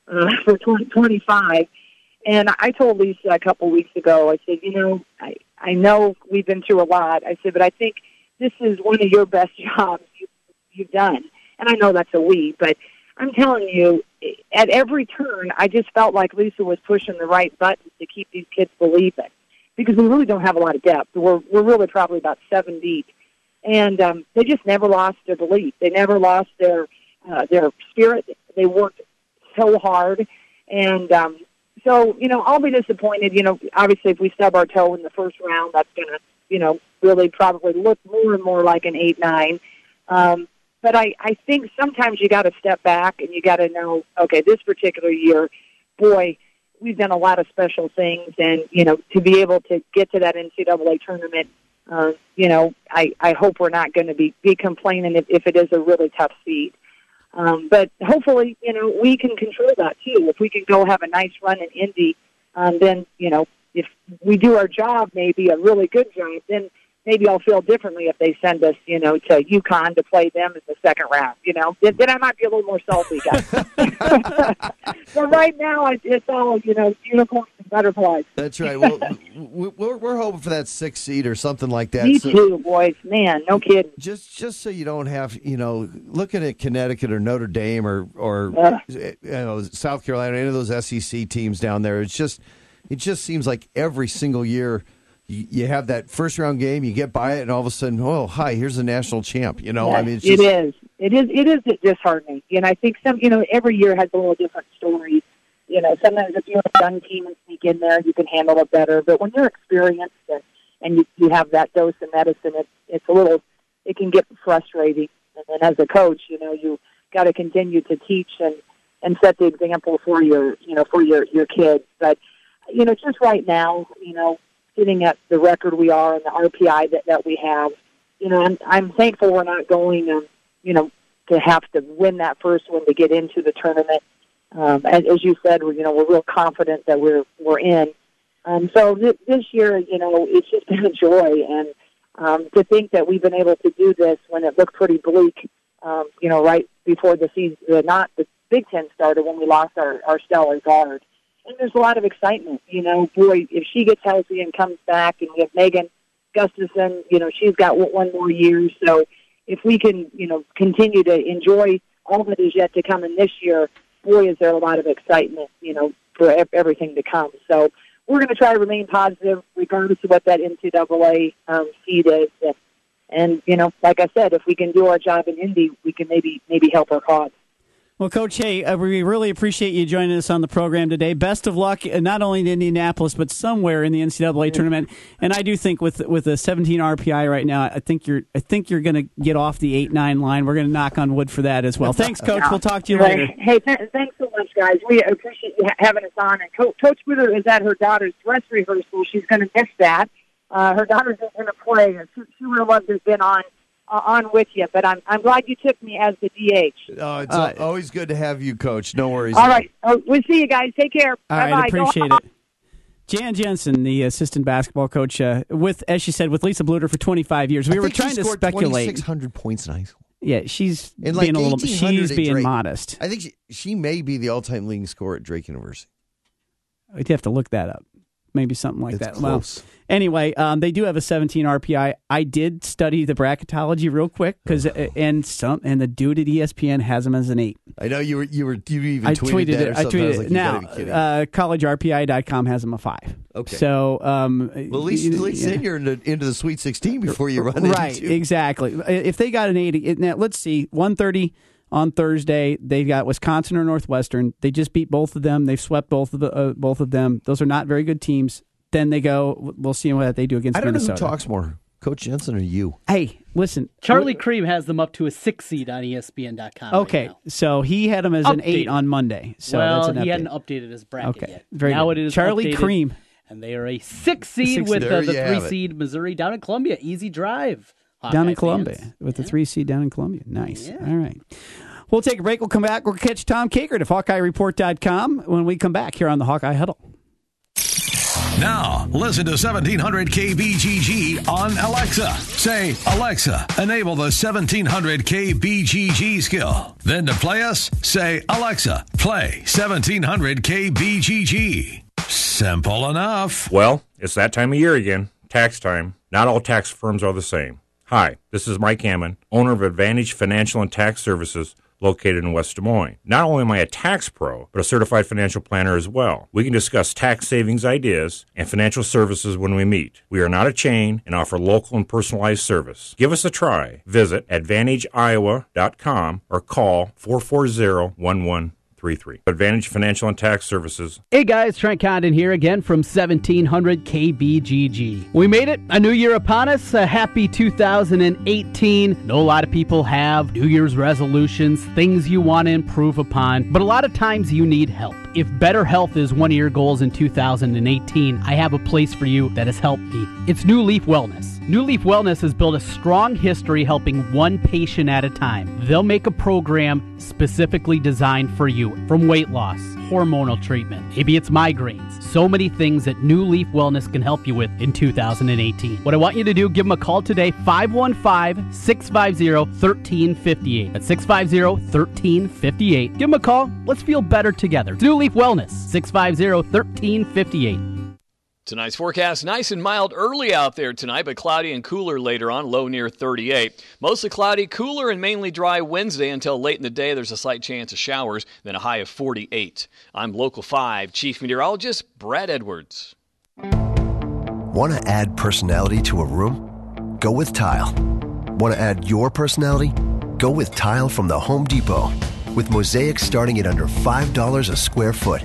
S14: uh, for 20, 25. And I told Lisa a couple weeks ago. I said, you know, I I know we've been through a lot. I said, but I think this is one of your best jobs you, you've done. And I know that's a we, but I'm telling you, at every turn, I just felt like Lisa was pushing the right buttons to keep these kids believing. Because we really don't have a lot of depth. We're we're really probably about seven deep and um, they just never lost their belief. They never lost their uh, their spirit. They worked so hard, and um, so you know I'll be disappointed. You know, obviously if we stub our toe in the first round, that's gonna you know really probably look more and more like an eight nine. Um, but I I think sometimes you got to step back and you got to know okay this particular year, boy. We've done a lot of special things, and you know, to be able to get to that NCAA tournament uh, you know, I, I hope we're not going to be, be complaining if, if it is a really tough seat. Um, but hopefully, you know, we can control that too. If we can go have a nice run in Indy, um, then, you know, if we do our job, maybe a really good job, then maybe I'll feel differently if they send us, you know, to UConn to play them in the second round. You know, then, then I might be a little more salty, guys. but right now, it's all you know, unicorns and butterflies.
S2: That's right. Well, we're, we're hoping for that six seed or something like that.
S14: Me so, too, boys. Man, no kidding.
S2: Just just so you don't have, you know, looking at Connecticut or Notre Dame or or uh, you know South Carolina, any of those SEC teams down there. It's just it just seems like every single year you, have that first round game, you get by it, and all of a sudden, oh, hi, here's a national champ. You know,
S14: yes,
S2: I mean,
S14: it's just, it is, it is, it is disheartening. And I think some, you know, every year has a little different story. You know, sometimes if you're a young team and sneak in there, you can handle it better. But when you're experienced and, and you, you have that dose of medicine, it's it's a little, it can get frustrating. And then as a coach, you know, you got to continue to teach and and set the example for your, you know, for your your kids. But you know, just right now, you know, sitting at the record we are and the RPI that, that we have. You know, I'm, I'm thankful we're not going, um, you know, to have to win that first one to get into the tournament. Um, as, as you said, we're, you know, we're real confident that we're we're in. Um, so th- this year, you know, it's just been a joy, and um, to think that we've been able to do this when it looked pretty bleak, um, you know, right before the season, not the Big Ten started when we lost our, our stellar guard and there's a lot of excitement. You know, boy, if she gets healthy and comes back, and we have Megan Gustafson, you know, she's got one more year, so if we can, you know, continue to enjoy all that is yet to come in this year, boy, is there a lot of excitement, you know, for everything to come. So we're going to try to remain positive, regardless of what that NCAA um, seed is. And, and you know, like I said, if we can do our job in Indy, we can maybe maybe help our cause.
S1: Well, Coach, hey, uh, we really appreciate you joining us on the program today. Best of luck, uh, not only in Indianapolis, but somewhere in the NCAA tournament. And I do think with with a 17 RPI right now, I think you're I think you're going to get off the eight nine line. We're going to knock on wood for that as well. Thanks, Coach. We'll talk to you
S14: Right.
S1: later.
S14: Hey, th- thanks so much, guys. We appreciate you ha- having us on. And Co- Coach Wheeler is at her daughter's dress rehearsal. She's going to miss that. Uh, her daughter's going to play, and she, she would have loved to have been on on with you. But I'm I'm glad you took me as the DH.
S2: Oh, it's al- always good to have you, Coach. No worries.
S14: All right, uh, we'll see you guys. Take care.
S1: All
S14: Bye
S1: right, appreciate it. Jan Jensen, the assistant basketball coach, uh, with as she said, with Lisa Bluder for 25 years. We
S2: I
S1: were
S2: think she
S1: trying to speculate.
S2: 2,600 points in high school.
S1: Yeah, she's
S2: And like
S1: being a little. She's being
S2: Drake.
S1: modest.
S2: I think she, she may be the all-time leading scorer at Drake University.
S1: We'd have to look that up. Maybe something like
S2: It's
S1: that.
S2: close.
S1: Well, anyway, um, they do have a 17 RPI. I did study the bracketology real quick because and some and the dude at ESPN has them as an eight.
S2: I know you were you were you even
S1: I
S2: tweeted,
S1: tweeted it.
S2: or
S1: I tweeted it.
S2: like, you
S1: now, uh, collegerpi.com has them a five.
S2: Okay.
S1: So, um,
S2: well, at least, at least
S1: yeah.
S2: then you're into, into the Sweet 16 before you run it.
S1: right
S2: into
S1: exactly if they got an 80 it, now let's see 130 on thursday they've got wisconsin or northwestern they just beat both of them they've swept both of the, uh, both of them those are not very good teams then they go we'll see what they do against
S2: I don't
S1: minnesota
S2: know who talks more, Coach Jensen or you.
S1: hey listen
S3: Charlie Creme has them up to a six seed on ESPN.com.
S1: okay so he had them as an eight on monday so
S3: well,
S1: that's an
S3: he
S1: update.
S3: hadn't updated his bracket
S1: Okay,
S3: yet.
S1: very
S3: now
S1: good.
S3: it is
S1: Charlie
S3: updated,
S1: Creme.
S3: and they are a six seed
S1: Six
S3: with uh, the three
S1: have it.
S3: seed Missouri down in Columbia. Easy drive
S1: down in Columbia
S3: fans.
S1: with the three seed down in Columbia. Nice. All right. We'll take a break. We'll come back. We'll catch Tom Kakert of HawkeyeReport.com when we come back here on the Hawkeye Huddle.
S4: Now, listen to 1700 KBGG on Alexa. Say, Alexa, enable the 1700 KBGG skill. Then to play us, say, Alexa, play 1700 KBGG. Simple enough.
S15: Well, it's that time of year again, tax time. Not all tax firms are the same. Hi, this is Mike Hammond, owner of Advantage Financial and Tax Services located in West Des Moines. Not only am I a tax pro, but a certified financial planner as well. We can discuss tax savings ideas and financial services when we meet. We are not a chain and offer local and personalized service. Give us a try. Visit AdvantageIowa.com or call 440-1133. Advantage Financial and Tax Services
S3: Hey guys, Trent Condon here again from 1700 KBGG. We made it, a new year upon us, a happy 2018. Know a lot of people have New Year's resolutions, things you want to improve upon, but a lot of times you need help. If better health is one of your goals in 2018, I have a place for you that has helped me. It's New Leaf Wellness. New Leaf Wellness has built a strong history helping one patient at a time. They'll make a program specifically designed for you from weight loss, hormonal treatment, maybe it's migraines. So many things that New Leaf Wellness can help you with in 2018. What I want you to do, give them a call today, 515 650 1358. That's 650 1358. Give them a call. Let's feel better together. It's New Leaf Wellness, 650 1358.
S16: Tonight's forecast nice and mild early out there tonight, but cloudy and cooler later on, low near 38. Mostly cloudy, cooler, and mainly dry Wednesday until late in the day. There's a slight chance of showers, then a high of 48. I'm Local 5 Chief Meteorologist Brad Edwards.
S17: Want to add personality to a room? Go with Tile. Want to add your personality? Go with Tile from the Home Depot. With mosaics starting at under $5 a square foot,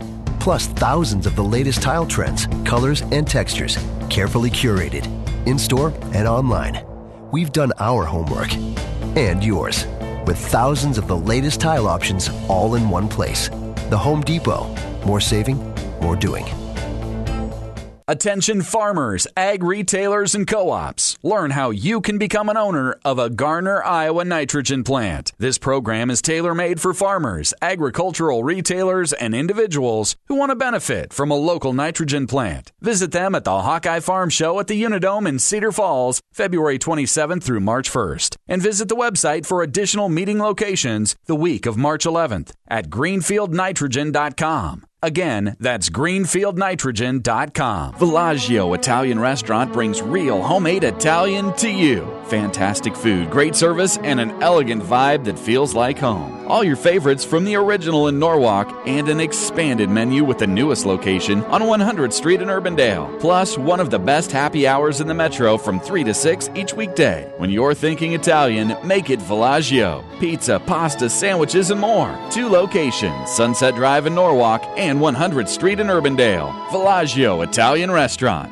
S17: plus thousands of the latest tile trends, colors, and textures, carefully curated, in store and online. We've done our homework and yours with thousands of the latest tile options all in one place. The Home Depot. More saving, more doing.
S9: Attention farmers, ag retailers, and co ops. Learn how you can become an owner of a Garner, Iowa nitrogen plant. This program is tailor made for farmers, agricultural retailers, and individuals who want to benefit from a local nitrogen plant. Visit them at the Hawkeye Farm Show at the Unidome in Cedar Falls, February 27th through March 1st. And visit the website for additional meeting locations the week of March 11th. At greenfieldnitrogen.com. Again, that's greenfieldnitrogen.com. Villaggio Italian Restaurant brings real homemade Italian to you. Fantastic food, great service, and an elegant vibe that feels like home. All your favorites from the original in Norwalk and an expanded menu with the newest location on 100th Street in Urbandale. Plus, one of the best happy hours in the metro from 3 to 6 each weekday. When you're thinking Italian, make it Villaggio. Pizza, pasta, sandwiches, and more. Two locations Sunset Drive in Norwalk and 100th Street in Urbandale. Villaggio Italian Restaurant.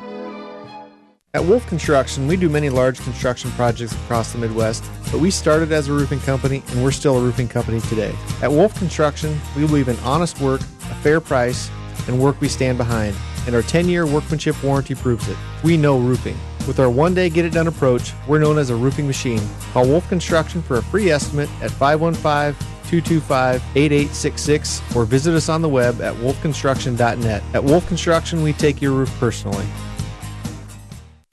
S18: At Wolf Construction, we do many large construction projects across the Midwest, but we started as a roofing company and we're still a roofing company today. At Wolf Construction, we believe in honest work, a fair price, and work we stand behind, and our 10 year workmanship warranty proves it. We know roofing. With our one day get it done approach, we're known as a roofing machine. Call Wolf Construction for a free estimate at 515 225 8866 or visit us on the web at wolfconstruction.net. At Wolf Construction, we take your roof personally.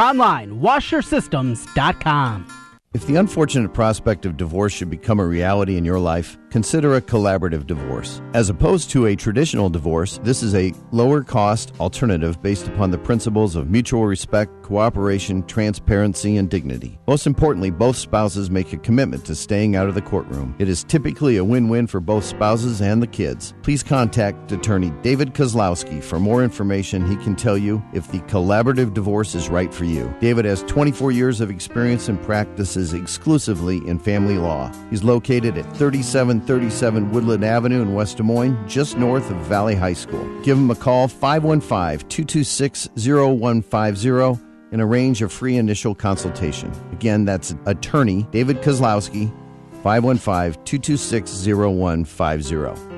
S3: online, washersystems.com.
S2: If the unfortunate prospect of divorce should become a reality in your life, consider a collaborative divorce. As opposed to a traditional divorce, this is a lower cost alternative based upon the principles of mutual respect, cooperation, transparency, and dignity. Most importantly, both spouses make a commitment to staying out of the courtroom. It is typically a win win for both spouses and the kids. Please contact attorney David Kozlowski for more information. He can tell you if the collaborative divorce is right for you. David has 24 years of experience and practices exclusively in family law. He's located at 3737 Woodland Avenue in West Des Moines, just north of Valley High School. Give him a call 515 226 0150 and arrange a free initial consultation. Again, that's attorney David Kozlowski, 515 226 0150.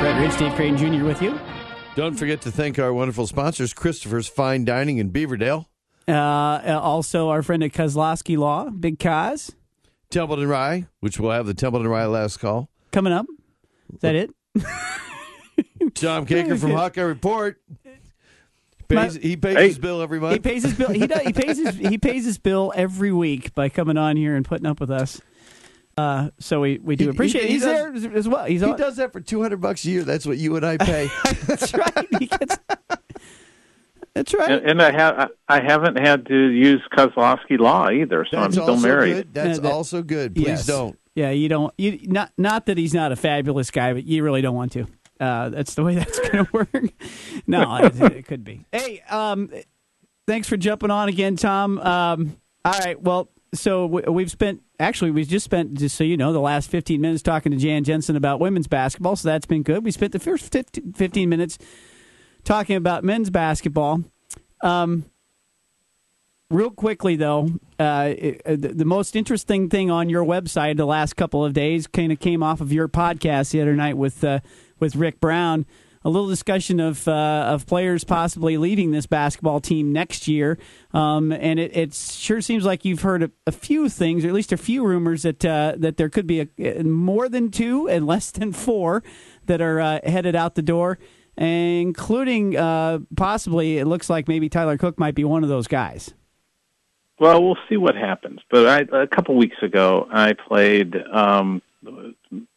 S1: Brett Dave Crane Jr. with you.
S2: Don't forget to thank our wonderful sponsors, Christopher's Fine Dining in Beaverdale,
S1: Uh, also, our friend at Kozlowski Law, Big Kaz,
S2: Templeton Rye, which we'll have the Templeton Rye last call.
S1: coming up. Is that it?
S2: Tom Kakert from Hawkeye Report. Pays, he pays
S1: Hey.
S2: his bill every month.
S1: He pays his bill. He, does, he pays his he pays his bill every week by coming on here and putting up with us. Uh, so we, we do appreciate.
S2: he-
S1: it.
S2: he
S1: He's
S2: does-
S1: there as well. He's
S2: he
S1: on,
S2: does that for 200 bucks a year. That's what you and I pay.
S1: That's right. Gets, that's right.
S19: And, and I have I haven't had to use Kozlowski law either, so I'm
S2: That's
S19: still
S2: also
S19: married.
S2: good. That's
S1: Uh, that-
S2: also good. Please
S1: Yes.
S2: don't.
S1: Yeah, you don't. You not not that he's not a fabulous guy, but you really don't want to. Uh, that's the way that's going to work. no, it, it could be. Hey, um, thanks for jumping on again, Tom. Um, all right, well, so we, we've spent actually we just spent just so you know the last 15 minutes talking to Jan Jensen about women's basketball, so that's been good. We spent the first 15, 15 minutes talking about men's basketball. Um, Real quickly, though, uh, the, the most interesting thing on your website the last couple of days kind of came off of your podcast the other night with uh, with Rick Brown. A little discussion of uh, of players possibly leaving this basketball team next year, um, and it, it sure seems like you've heard a, a few things, or at least a few rumors that uh, that there could be a, more than two and less than four that are uh, headed out the door, including uh, possibly it looks like maybe Tyler Cook might be one of those guys.
S19: Well, we'll see what happens. But I, a couple weeks ago, I played. Um,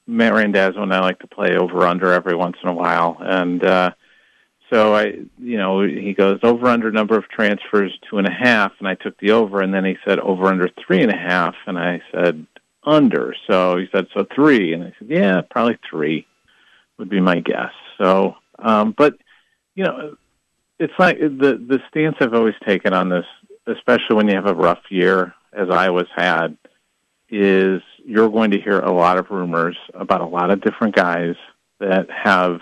S19: Matt Randazzo and I like to play over under every once in a while, and uh, so I, you know, he goes over under number of transfers two and a half, and I took the over, and then he said over under three and a half, and I said under. So he said so three, and I said yeah, probably three would be my guess. So, um, but you know, it's like the the stance I've always taken on this, especially when you have a rough year as Iowa's had, is you're going to hear a lot of rumors about a lot of different guys that have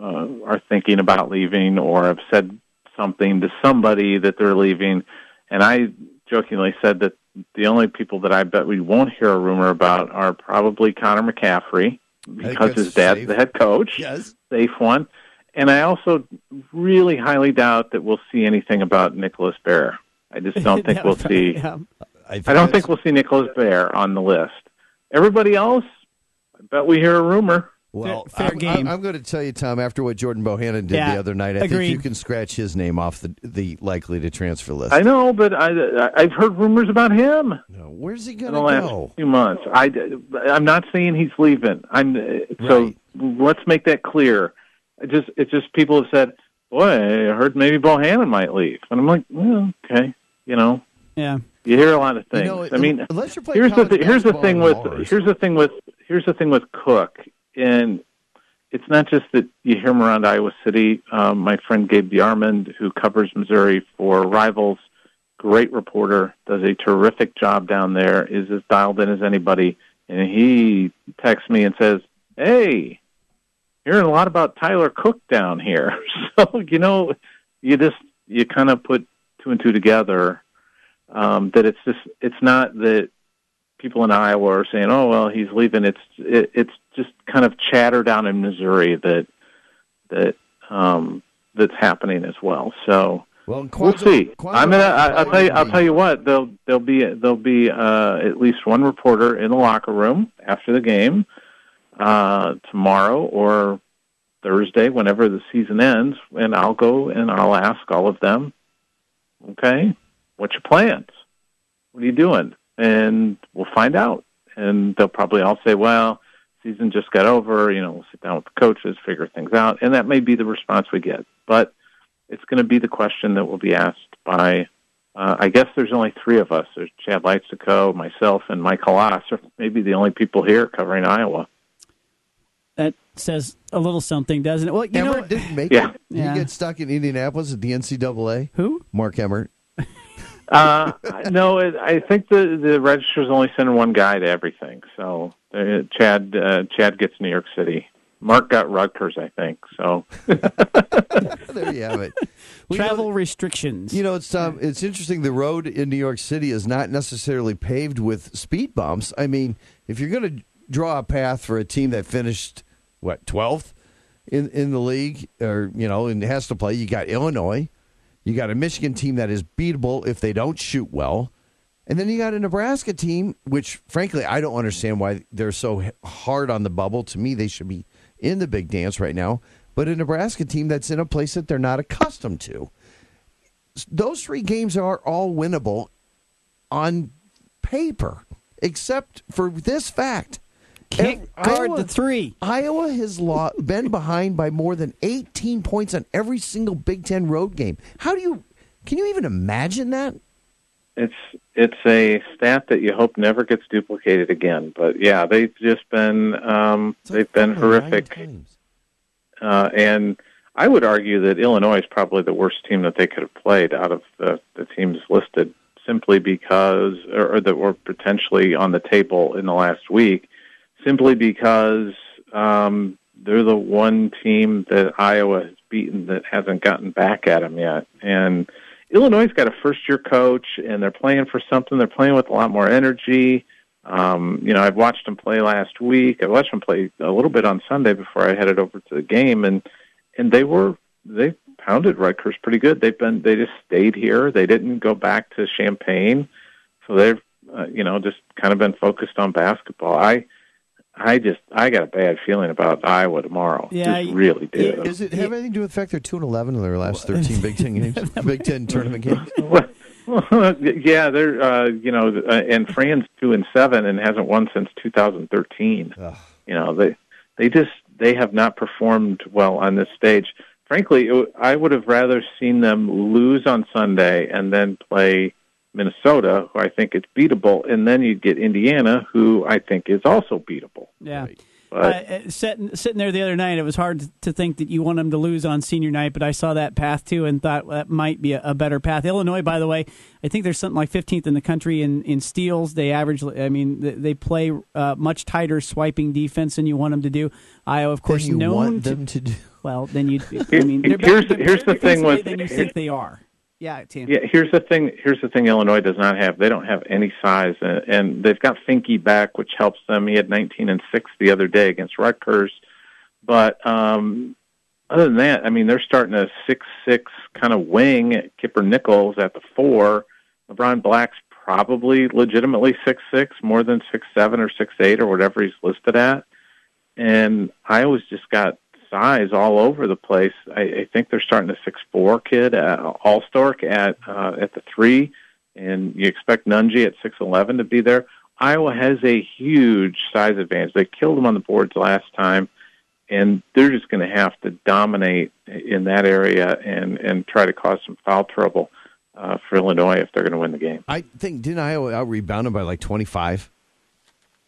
S19: uh, are thinking about leaving or have said something to somebody that they're leaving. And I jokingly said that the only people that I bet we won't hear a rumor about are probably Connor McCaffrey because his dad's
S2: safe.
S19: the head coach.
S2: Yes.
S19: Safe one. And I also really highly doubt that we'll see anything about Nicholas Baer. I just don't think
S1: That
S19: we'll see.
S1: yeah.
S2: I,
S19: I don't think we'll see Nicholas Baer on the list. Everybody else, I bet we hear a rumor.
S2: Well,
S1: Fair- fair
S2: I'm,
S1: game.
S2: I'm, I'm going to tell you, Tom. After what Jordan Bohannon did
S1: Yeah,
S2: the other night, I
S1: agreed.
S2: think you can scratch his name off the the likely to transfer list.
S19: I know, but I, I I've heard rumors about him
S2: No, where's he going
S19: the
S2: to
S19: last
S2: go?
S19: few months. I I'm not saying he's leaving. I'm uh, so
S2: Right.
S19: let's make that clear. It just it's just people have said, "Boy, I heard maybe Bohannon might leave," and I'm like, well, okay, you know,
S1: Yeah.
S19: You hear a lot of
S2: You
S19: things.
S2: know,
S19: I mean,
S2: unless you're playing
S19: here's the th- here's the thing with here's the thing with here's the thing with Cook, and it's not just that you hear him around Iowa City. Um, my friend Gabe DeArmond, who covers Missouri for Rivals, great reporter, does a terrific job down there. Is as dialed in as anybody, and he texts me and says, "Hey, hearing a lot about Tyler Cook down here." so you know, you just you kind of put two and two together um, that it's just it's not that people in Iowa are saying, "Oh well, he's leaving." It's it, it's just kind of chatter down in Missouri that that um, that's happening as well. So
S2: Well,
S19: we'll see.
S2: Kwanzaa
S19: I'm gonna. I, I'll tell you. I'll tell you what. There'll there'll be there'll be uh, at least one reporter in the locker room after the game uh, tomorrow or Thursday, whenever the season ends, and I'll go and I'll ask all of them. Okay, what's your plans? What are you doing? And we'll find out. And they'll probably all say, "Well, season just got over. You know, we'll sit down with the coaches, figure things out." And that may be the response we get, but it's going to be the question that will be asked by. Uh, I guess there's only three of us. There's Chad Leistikow, myself, and Mike Hlas, or maybe the only people here covering Iowa.
S1: That says a little something, doesn't it? Well, you
S2: Emmert
S1: know,
S2: didn't make
S19: Yeah.
S2: it.
S1: Yeah.
S2: He gets stuck in Indianapolis at the NCAA.
S1: who?
S2: Mark Emmert.
S19: Uh, no, it, I think the the register's only sending one guy to everything. So uh, Chad uh, Chad gets New York City. Mark got Rutgers, I think. So
S2: there you have it. Well, you
S1: Travel
S2: know,
S1: restrictions.
S2: You know, it's um, it's interesting. The road in New York City is not necessarily paved with speed bumps. I mean, if you're going to draw a path for a team that finished what twelfth in in the league, or you know, and has to play, you got Illinois, you got a Michigan team that is beatable if they don't shoot well, and then you got a Nebraska team, which frankly I don't understand why they're so hard on the bubble. To me, they should be in the big dance right now. But a Nebraska team that's in a place that they're not accustomed to those three games are all winnable on paper, except for this fact.
S1: Can't
S2: Ev-
S1: guard
S2: Iowa-
S1: the three.
S2: Iowa has lo- been behind by more than 18 points on every single Big Ten road game. How do you, can you even imagine that?
S19: it's it's a stat that you hope never gets duplicated again. But yeah, they've just been um, they've been
S2: five or nine
S19: horrific. Uh, and I would argue that Illinois is probably the worst team that they could have played out of the, the teams listed, simply because, or, or that were potentially on the table in the last week, simply because um, they're the one team that Iowa has beaten that hasn't gotten back at them yet. And Illinois's got a first-year coach, and they're playing for something. They're playing with a lot more energy. Um, you know, I've watched them play last week. I watched them play a little bit on Sunday before I headed over to the game, and and they were they pounded Rutgers pretty good. They've been they just stayed here. They didn't go back to Champaign, so they've uh, you know just kind of been focused on basketball. I I just I got a bad feeling about Iowa tomorrow.
S1: Yeah,
S19: just
S1: I-
S19: really do.
S2: Does it have anything to do with the fact they're 2 and 11 in their last 13 Big Ten games? Big Ten tournament games?
S19: Well, yeah, they're uh, you know, uh, and Fran's two and seven and hasn't won since 2013. You know, they they just they have not performed well on this stage. Frankly, it, I would have rather seen them lose on Sunday and then play Minnesota, who I think is beatable, and then you get Indiana, who I think is also beatable.
S1: Yeah.
S19: But
S1: uh, sitting, sitting there the other night, it was hard to think that you want them to lose on senior night, but I saw that path too and thought that might be a, a better path. Illinois, by the way, I think there's something like 15th in the country in, in steals. They average, I mean, they, they play uh, much tighter swiping defense than you want them to do. Iowa, of course,
S2: you
S1: known
S2: want
S1: to-
S2: them to do.
S1: Well, then you. I mean,
S19: Here's-
S1: better,
S19: here's the thing
S1: defensively
S19: with-
S1: than you think they are. Yeah, Tim.
S19: Yeah, here's the thing. Here's the thing. Illinois does not have. They don't have any size, and, and they've got Finke back, which helps them. He had 19 and six the other day against Rutgers, but um, other than that, I mean, they're starting a six-six kind of wing. Kipper Nichols at the four. Leron Black's probably legitimately six-six, more than six-seven or six-eight or whatever he's listed at. And Iowa's just got size all over the place. I, I think they're starting a six four kid, uh, Alstork at uh, at the three, and you expect Nunge at six eleven to be there. Iowa has a huge size advantage. They killed them on the boards last time, and they're just going to have to dominate in that area and and try to cause some foul trouble uh, for Illinois if they're going to win the game.
S2: I think didn't Iowa out rebound them by like twenty five?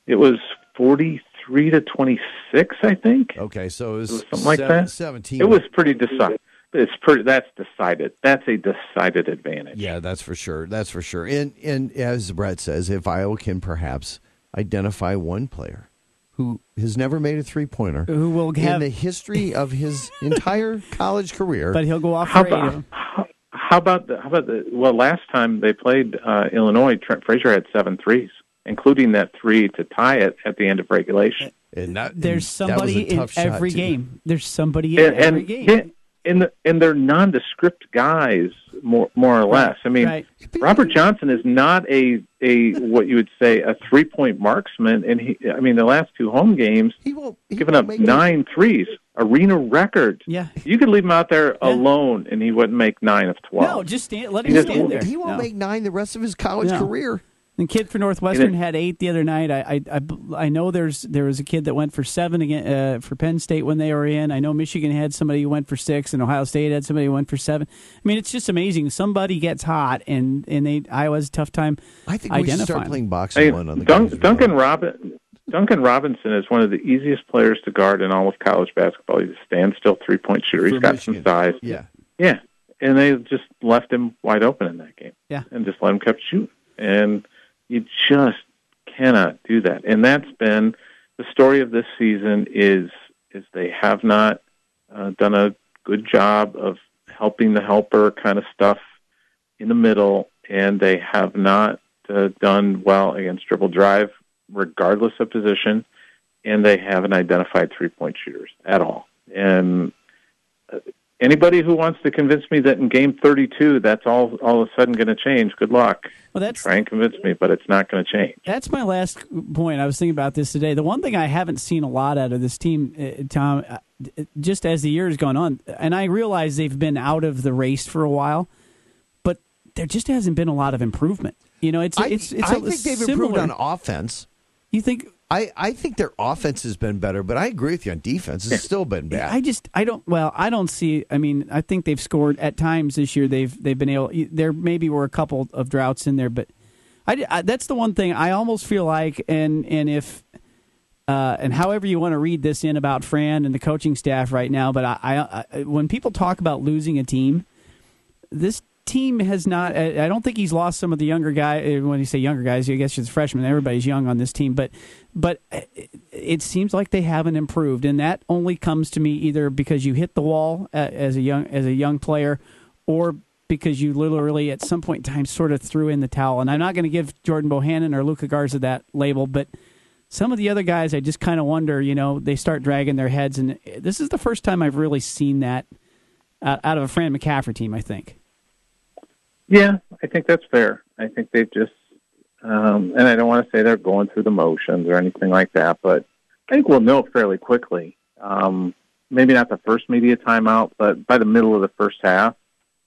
S19: It was forty three to twenty six, I think.
S2: Okay, so it was,
S19: something like
S2: seven-
S19: that.
S2: Seventeen.
S19: It was pretty decided. It's pretty. That's decided. That's a decided advantage.
S2: Yeah, that's for sure. That's for sure. And and as Brett says, if Iowa can perhaps identify one player who has never made a three pointer,
S1: Who will
S2: in
S1: have-
S2: the history of his entire college career,
S1: But he'll go off
S19: How
S1: for eight of
S19: about how, how about the how about the well? Last time they played uh, Illinois, Trent Frazier had seven threes, including that three to tie it at the end of regulation.
S2: And that,
S1: There's somebody in every game. There's somebody in
S19: and,
S1: every
S19: and
S1: game.
S19: Yeah, and the, and they're nondescript guys, more more or less. I mean,
S1: right.
S19: Robert Johnson is not a a what you would say a three point marksman, and he. I mean, the last two home games,
S2: he won't
S19: given up nine threes, arena record.
S1: Yeah.
S19: you could leave him out there alone, and he wouldn't make nine of twelve.
S1: No, just stand, let him
S19: just
S1: stand
S19: won't-
S1: there.
S2: he won't
S1: No.
S2: make nine the rest of his college
S1: No.
S2: career.
S1: The kid for Northwestern had eight the other night. I, I, I, I know there's there was a kid that went for seven again uh, for Penn State when they were in. I know Michigan had somebody who went for six, and Ohio State had somebody who went for seven. I mean, it's just amazing. Somebody gets hot, and and they Iowa's a tough time.
S2: I think we should start playing boxing
S19: Hey,
S2: one on the
S19: Dun-
S2: games.
S19: Duncan Robin. Duncan Robinson is one of the easiest players to guard in all of college basketball. He's a standstill three point shooter. He's
S2: For
S19: got
S2: Michigan.
S19: some size.
S2: Yeah.
S19: Yeah. And they just left him wide open in that game.
S1: Yeah.
S19: And just let him keep shooting. And you just cannot do that. And that's been the story of this season is is they have not uh, done a good job of helping the helper kind of stuff in the middle, and they have not uh, done well against dribble drive, regardless of position, and they haven't identified three point shooters at all. And uh, anybody who wants to convince me that in game 32 that's all all of a sudden going to change, good luck.
S1: Well, that's
S19: Try and convince me, but it's not going to change.
S1: That's my last point. I was thinking about this today. The one thing I haven't seen a lot out of this team, uh, Tom, uh, just as the year has gone on, and I realize they've been out of the race for a while, but there just hasn't been a lot of improvement. You know, it's
S2: I,
S1: it's it's
S2: I
S1: a
S2: think they've
S1: similar,
S2: improved on offense.
S1: You think?
S2: I, I think their offense has been better, but I agree with you on defense. It's still been bad.
S1: I just I don't well I don't see I mean I think they've scored at times this year they've they've been able there maybe were a couple of droughts in there but I, I- that's the one thing I almost feel like and and if uh, and however you want to read this in about Fran and the coaching staff right now but I, I, I when people talk about losing a team this team has not. I don't think he's lost some of the younger guy. uh, When you say younger guys, I guess it's freshmen. Everybody's young on this team, but but it- seems like they haven't improved, and that only comes to me either because you hit the wall uh, as a young as a young player, or because you literally at some point in time sort of threw in the towel. And I'm not going to give Jordan Bohannon or Luka Garza that label, but some of the other guys, I just kind of wonder. You know, they start dragging their heads, and this is the first time I've really seen that out of a Fran McCaffrey team. I think.
S19: Yeah, I think that's fair. I think they've just, um, and I don't want to say they're going through the motions or anything like that, but I think we'll know fairly quickly. Um, maybe not the first media timeout, but by the middle of the first half,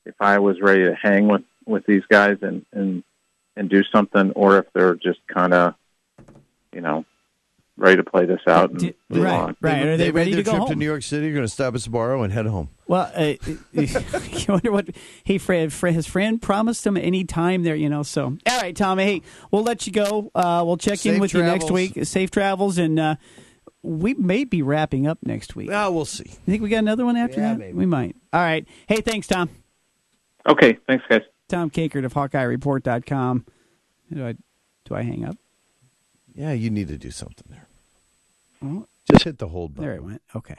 S19: if I was ready to hang with with these guys and and and do something, or if they're just kind of, you know, ready to play this out and move on.
S1: right. Are they
S2: made
S1: ready
S2: their
S1: to go
S2: trip
S1: home?
S2: to New York City. You're going to stop at Sbarro and head home.
S1: Well, uh, you wonder what? Hey, Fran, his friend promised him any time there? You know, so all right, Tommy. Hey, we'll let you go. Uh, we'll check in
S2: Safe
S1: with you next week. Safe travels, and uh, we may be wrapping up next week.
S2: Well, we'll see.
S1: You think we got another one after
S2: Yeah,
S1: that?
S2: maybe.
S1: We might. All right. Hey, thanks, Tom.
S19: Okay, thanks, guys.
S1: Tom Kakert of HawkeyeReport.com. Do I do I hang up?
S2: Yeah, you need to do something there.
S1: Well,
S2: Just hit the hold button.
S1: there it went. Okay.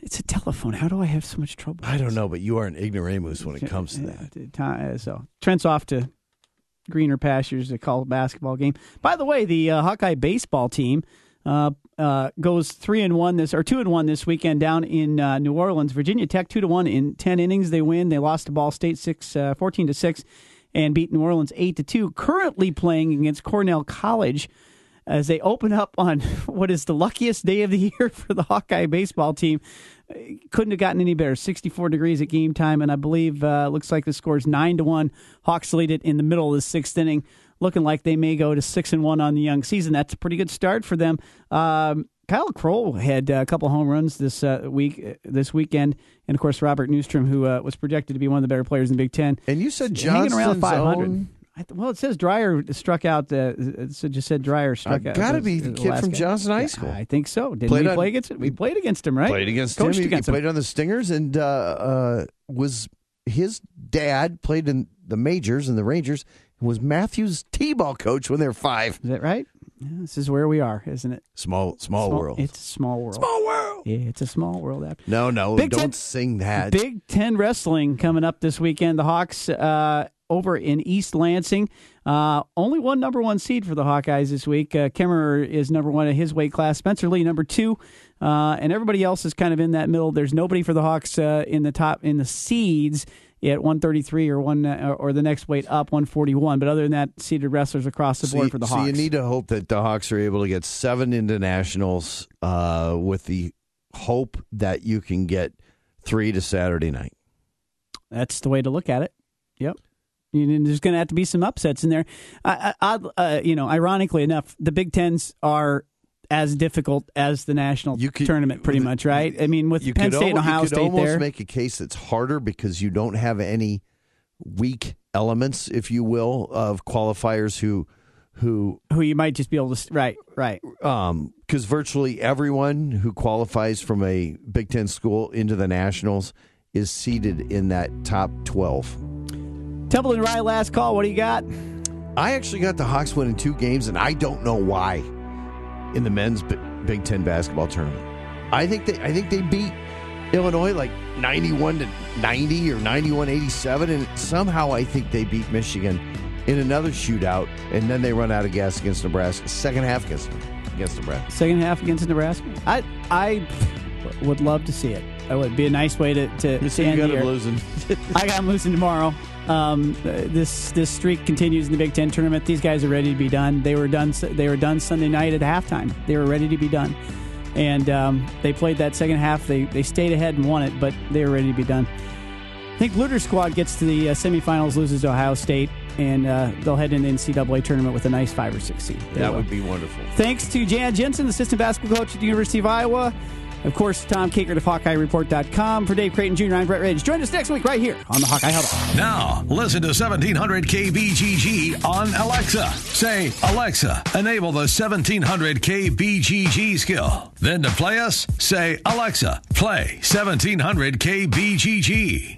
S1: It's a telephone. How do I have so much trouble?
S2: I don't know, but you are an ignoramus when it comes to that.
S1: that. So Trent's off to greener pastures to call a basketball game. By the way, the uh, Hawkeye baseball team uh, uh, goes three and one this or two and one this weekend down in uh, New Orleans. Virginia Tech two to one in ten innings. They win. They lost to Ball State six uh, 14 to six, and beat New Orleans eight to two. Currently playing against Cornell College as they open up on what is the luckiest day of the year for the Hawkeye baseball team. Couldn't have gotten any better. 64 degrees at game time, and I believe uh, looks like the score is nine to one. Hawks lead it in the middle of the sixth inning, looking like they may go to six and one on the young season. That's a pretty good start for them. Um, Kyle Kroll had a couple home runs this uh, week, uh, this weekend, and of course Robert Neustrom, who uh, was projected to be one of the better players in the Big Ten.
S2: And you said
S1: hanging around 500.
S2: own-
S1: th- well, it says Dreyer struck out. The, it just said Dreyer struck
S2: Uh,
S1: out.
S2: gotta be the kid from. Johnson High
S1: Yeah,
S2: School.
S1: I think so. Didn't we
S2: on-
S1: play against it? We played against him, right?
S2: Played against
S1: Coached
S2: him. He
S1: against him.
S2: played on the Stingers, and uh, uh, was his dad played in the majors and the Rangers. Was Matthews t-ball coach when they were five?
S1: Is that right? Yeah, this is where we are, isn't it?
S2: Small, small, world.
S1: It's a small world.
S2: Small world.
S1: Yeah, it's a small world. After.
S2: No, no,
S1: Big
S2: don't
S1: Ten-
S2: sing that.
S1: Big Ten wrestling coming up this weekend. The Hawks uh, over in East Lansing. Uh, only one number one seed for the Hawkeyes this week. Uh, Kemerer is number one in his weight class. Spencer Lee number two, uh, and everybody else is kind of in that middle. There's nobody for the Hawks uh, in the top in the seeds at 133 or one uh, or the next weight up 141. But other than that, seeded wrestlers across the board
S2: you-
S1: for the Hawks.
S2: so you need to hope that the Hawks are able to get seven into nationals uh, with the hope that you can get three to Saturday night.
S1: That's the way to look at it. Yep. There's going to have to be some upsets in there. I, I, uh, you know, ironically enough, the Big Tens are as difficult as the national tournament, pretty much, right? I mean, with Penn
S2: could
S1: State and
S2: almo-
S1: Ohio
S2: you could
S1: State
S2: almost
S1: there,
S2: make a case that's harder because you don't have any weak elements, if you will, of qualifiers who who
S1: who you might just be able to right, right.
S2: um because virtually everyone who qualifies from a Big Ten school into the nationals is seated in that top twelve.
S1: Templeton Rye, last call. What do you got?
S2: I actually got the Hawks winning two games, and I don't know why in the men's Bi- Big Ten basketball tournament. I think they I think they beat Illinois like ninety one to ninety or 91-87, and somehow I think they beat Michigan in another shootout, and then they run out of gas against Nebraska. Second half against against Nebraska.
S1: Second half against Nebraska. I I would love to see it. That would be a nice way to to,
S2: You you
S1: end
S2: got them losing.
S1: I got them losing tomorrow. Um, this this streak continues in the Big Ten tournament. These guys are ready to be done. They were done. They were done Sunday night at halftime. They were ready to be done, and um, they played that second half. They they stayed ahead and won it, but they were ready to be done. I think Bluder squad gets to the uh, semifinals, loses to Ohio State, and uh, they'll head into the NCAA tournament with a nice five or six seed. They
S2: That
S1: will.
S2: would be wonderful.
S1: Thanks to Jan Jensen, assistant basketball coach at the University of Iowa. Of course, Tom Kakert of HawkeyeReport.com. For Dave Creighton Jr., I'm Brett Ridge. Join us next week right here on the Hawkeye Huddle.
S4: Now, listen to 1700 KBGG on Alexa. Say, Alexa, enable the 1700 KBGG skill. Then to play us, say, Alexa, play 1700 KBGG.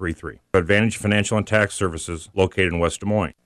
S15: 1133. Advantage Financial and Tax Services located in West Des Moines.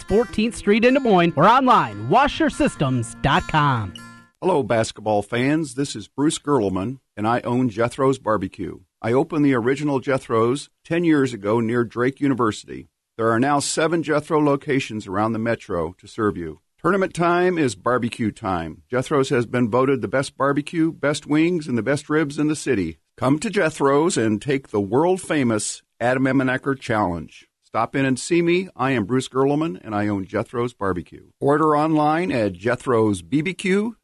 S3: 14th Street in Des Moines or online, washersystems.com.
S10: Hello, basketball fans. This is Bruce Gerleman, and I own Jethro's Barbecue. I opened the original Jethro's 10 years ago near Drake University. There are now seven Jethro locations around the metro to serve you. Tournament time is barbecue time. Jethro's has been voted the best barbecue, best wings, and the best ribs in the city. Come to Jethro's and take the world famous Adam Emmenecker Challenge. Stop in and see me. I am Bruce Gerleman, and I own Jethro's Barbecue. Order online at jethro'sbbq.com.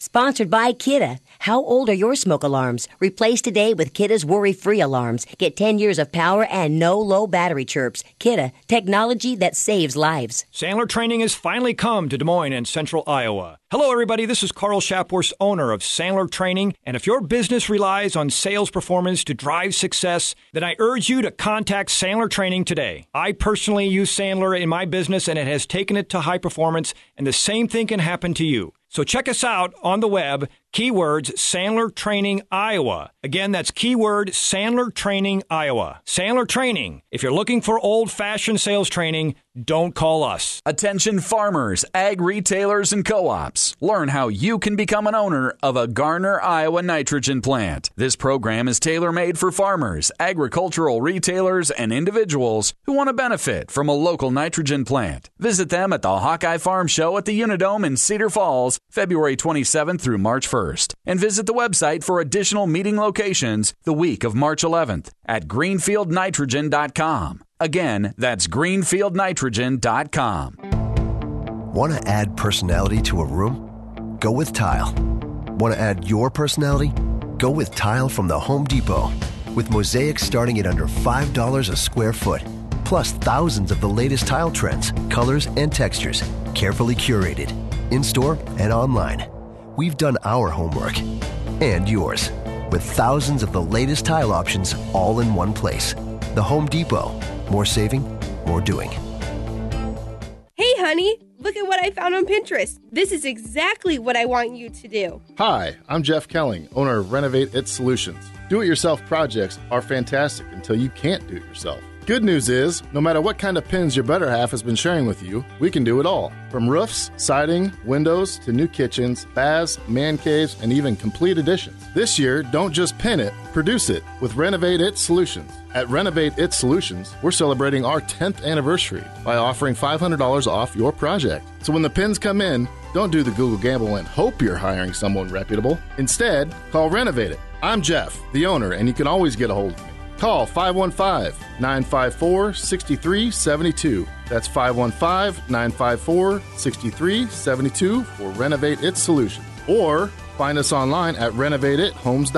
S20: Sponsored by Kidde. How old are your smoke alarms? Replace today with Kidde's worry-free alarms. Get 10 years of power and no low battery chirps. Kidde, technology that saves lives.
S21: Sandler Training has finally come to Des Moines and Central Iowa. Hello, everybody. This is Carl Shapworth, owner of Sandler Training. And if your business relies on sales performance to drive success, then I urge you to contact Sandler Training today. I personally use Sandler in my business and it has taken it to high performance, and the same thing can happen to you. So check us out on the web, keywords Sandler Training Iowa. Again, that's keyword Sandler Training Iowa. Sandler Training. If you're looking for old fashioned sales training, don't call us.
S9: Attention farmers, ag retailers, and co ops. Learn how you can become an owner of a Garner, Iowa nitrogen plant. This program is tailor made for farmers, agricultural retailers, and individuals who want to benefit from a local nitrogen plant. Visit them at the Hawkeye Farm Show at the Unidome in Cedar Falls, February 27th through March 1st. And visit the website for additional meeting locations the week of March 11th at greenfieldnitrogen.com. Again, that's greenfieldnitrogen.com.
S17: Want to add personality to a room? Go with Tile. Want to add your personality? Go with Tile from the Home Depot. With mosaics starting at under $5 a square foot, plus thousands of the latest tile trends, colors, and textures, carefully curated, in store and online. We've done our homework and yours with thousands of the latest tile options all in one place. The Home Depot. More saving, more doing.
S22: Hey, honey, look at what I found on Pinterest. This is exactly what I want you to do.
S23: Hi, I'm Jeff Kelling, owner of Renovate It Solutions. Do it yourself projects are fantastic until you can't do it yourself. Good news is, no matter what kind of pins your better half has been sharing with you, we can do it all. From roofs, siding, windows, to new kitchens, baths, man caves, and even complete additions. This year, don't just pin it, produce it with Renovate It Solutions. At Renovate It Solutions, we're celebrating our 10th anniversary by offering $500 off your project. So when the pins come in, don't do the Google gamble and hope you're hiring someone reputable. Instead, call Renovate It. I'm Jeff, the owner, and you can always get a hold of me. Call 515 954 6372. That's 515 954 6372 for Renovate It Solutions. Or find us online at renovateithomes.com.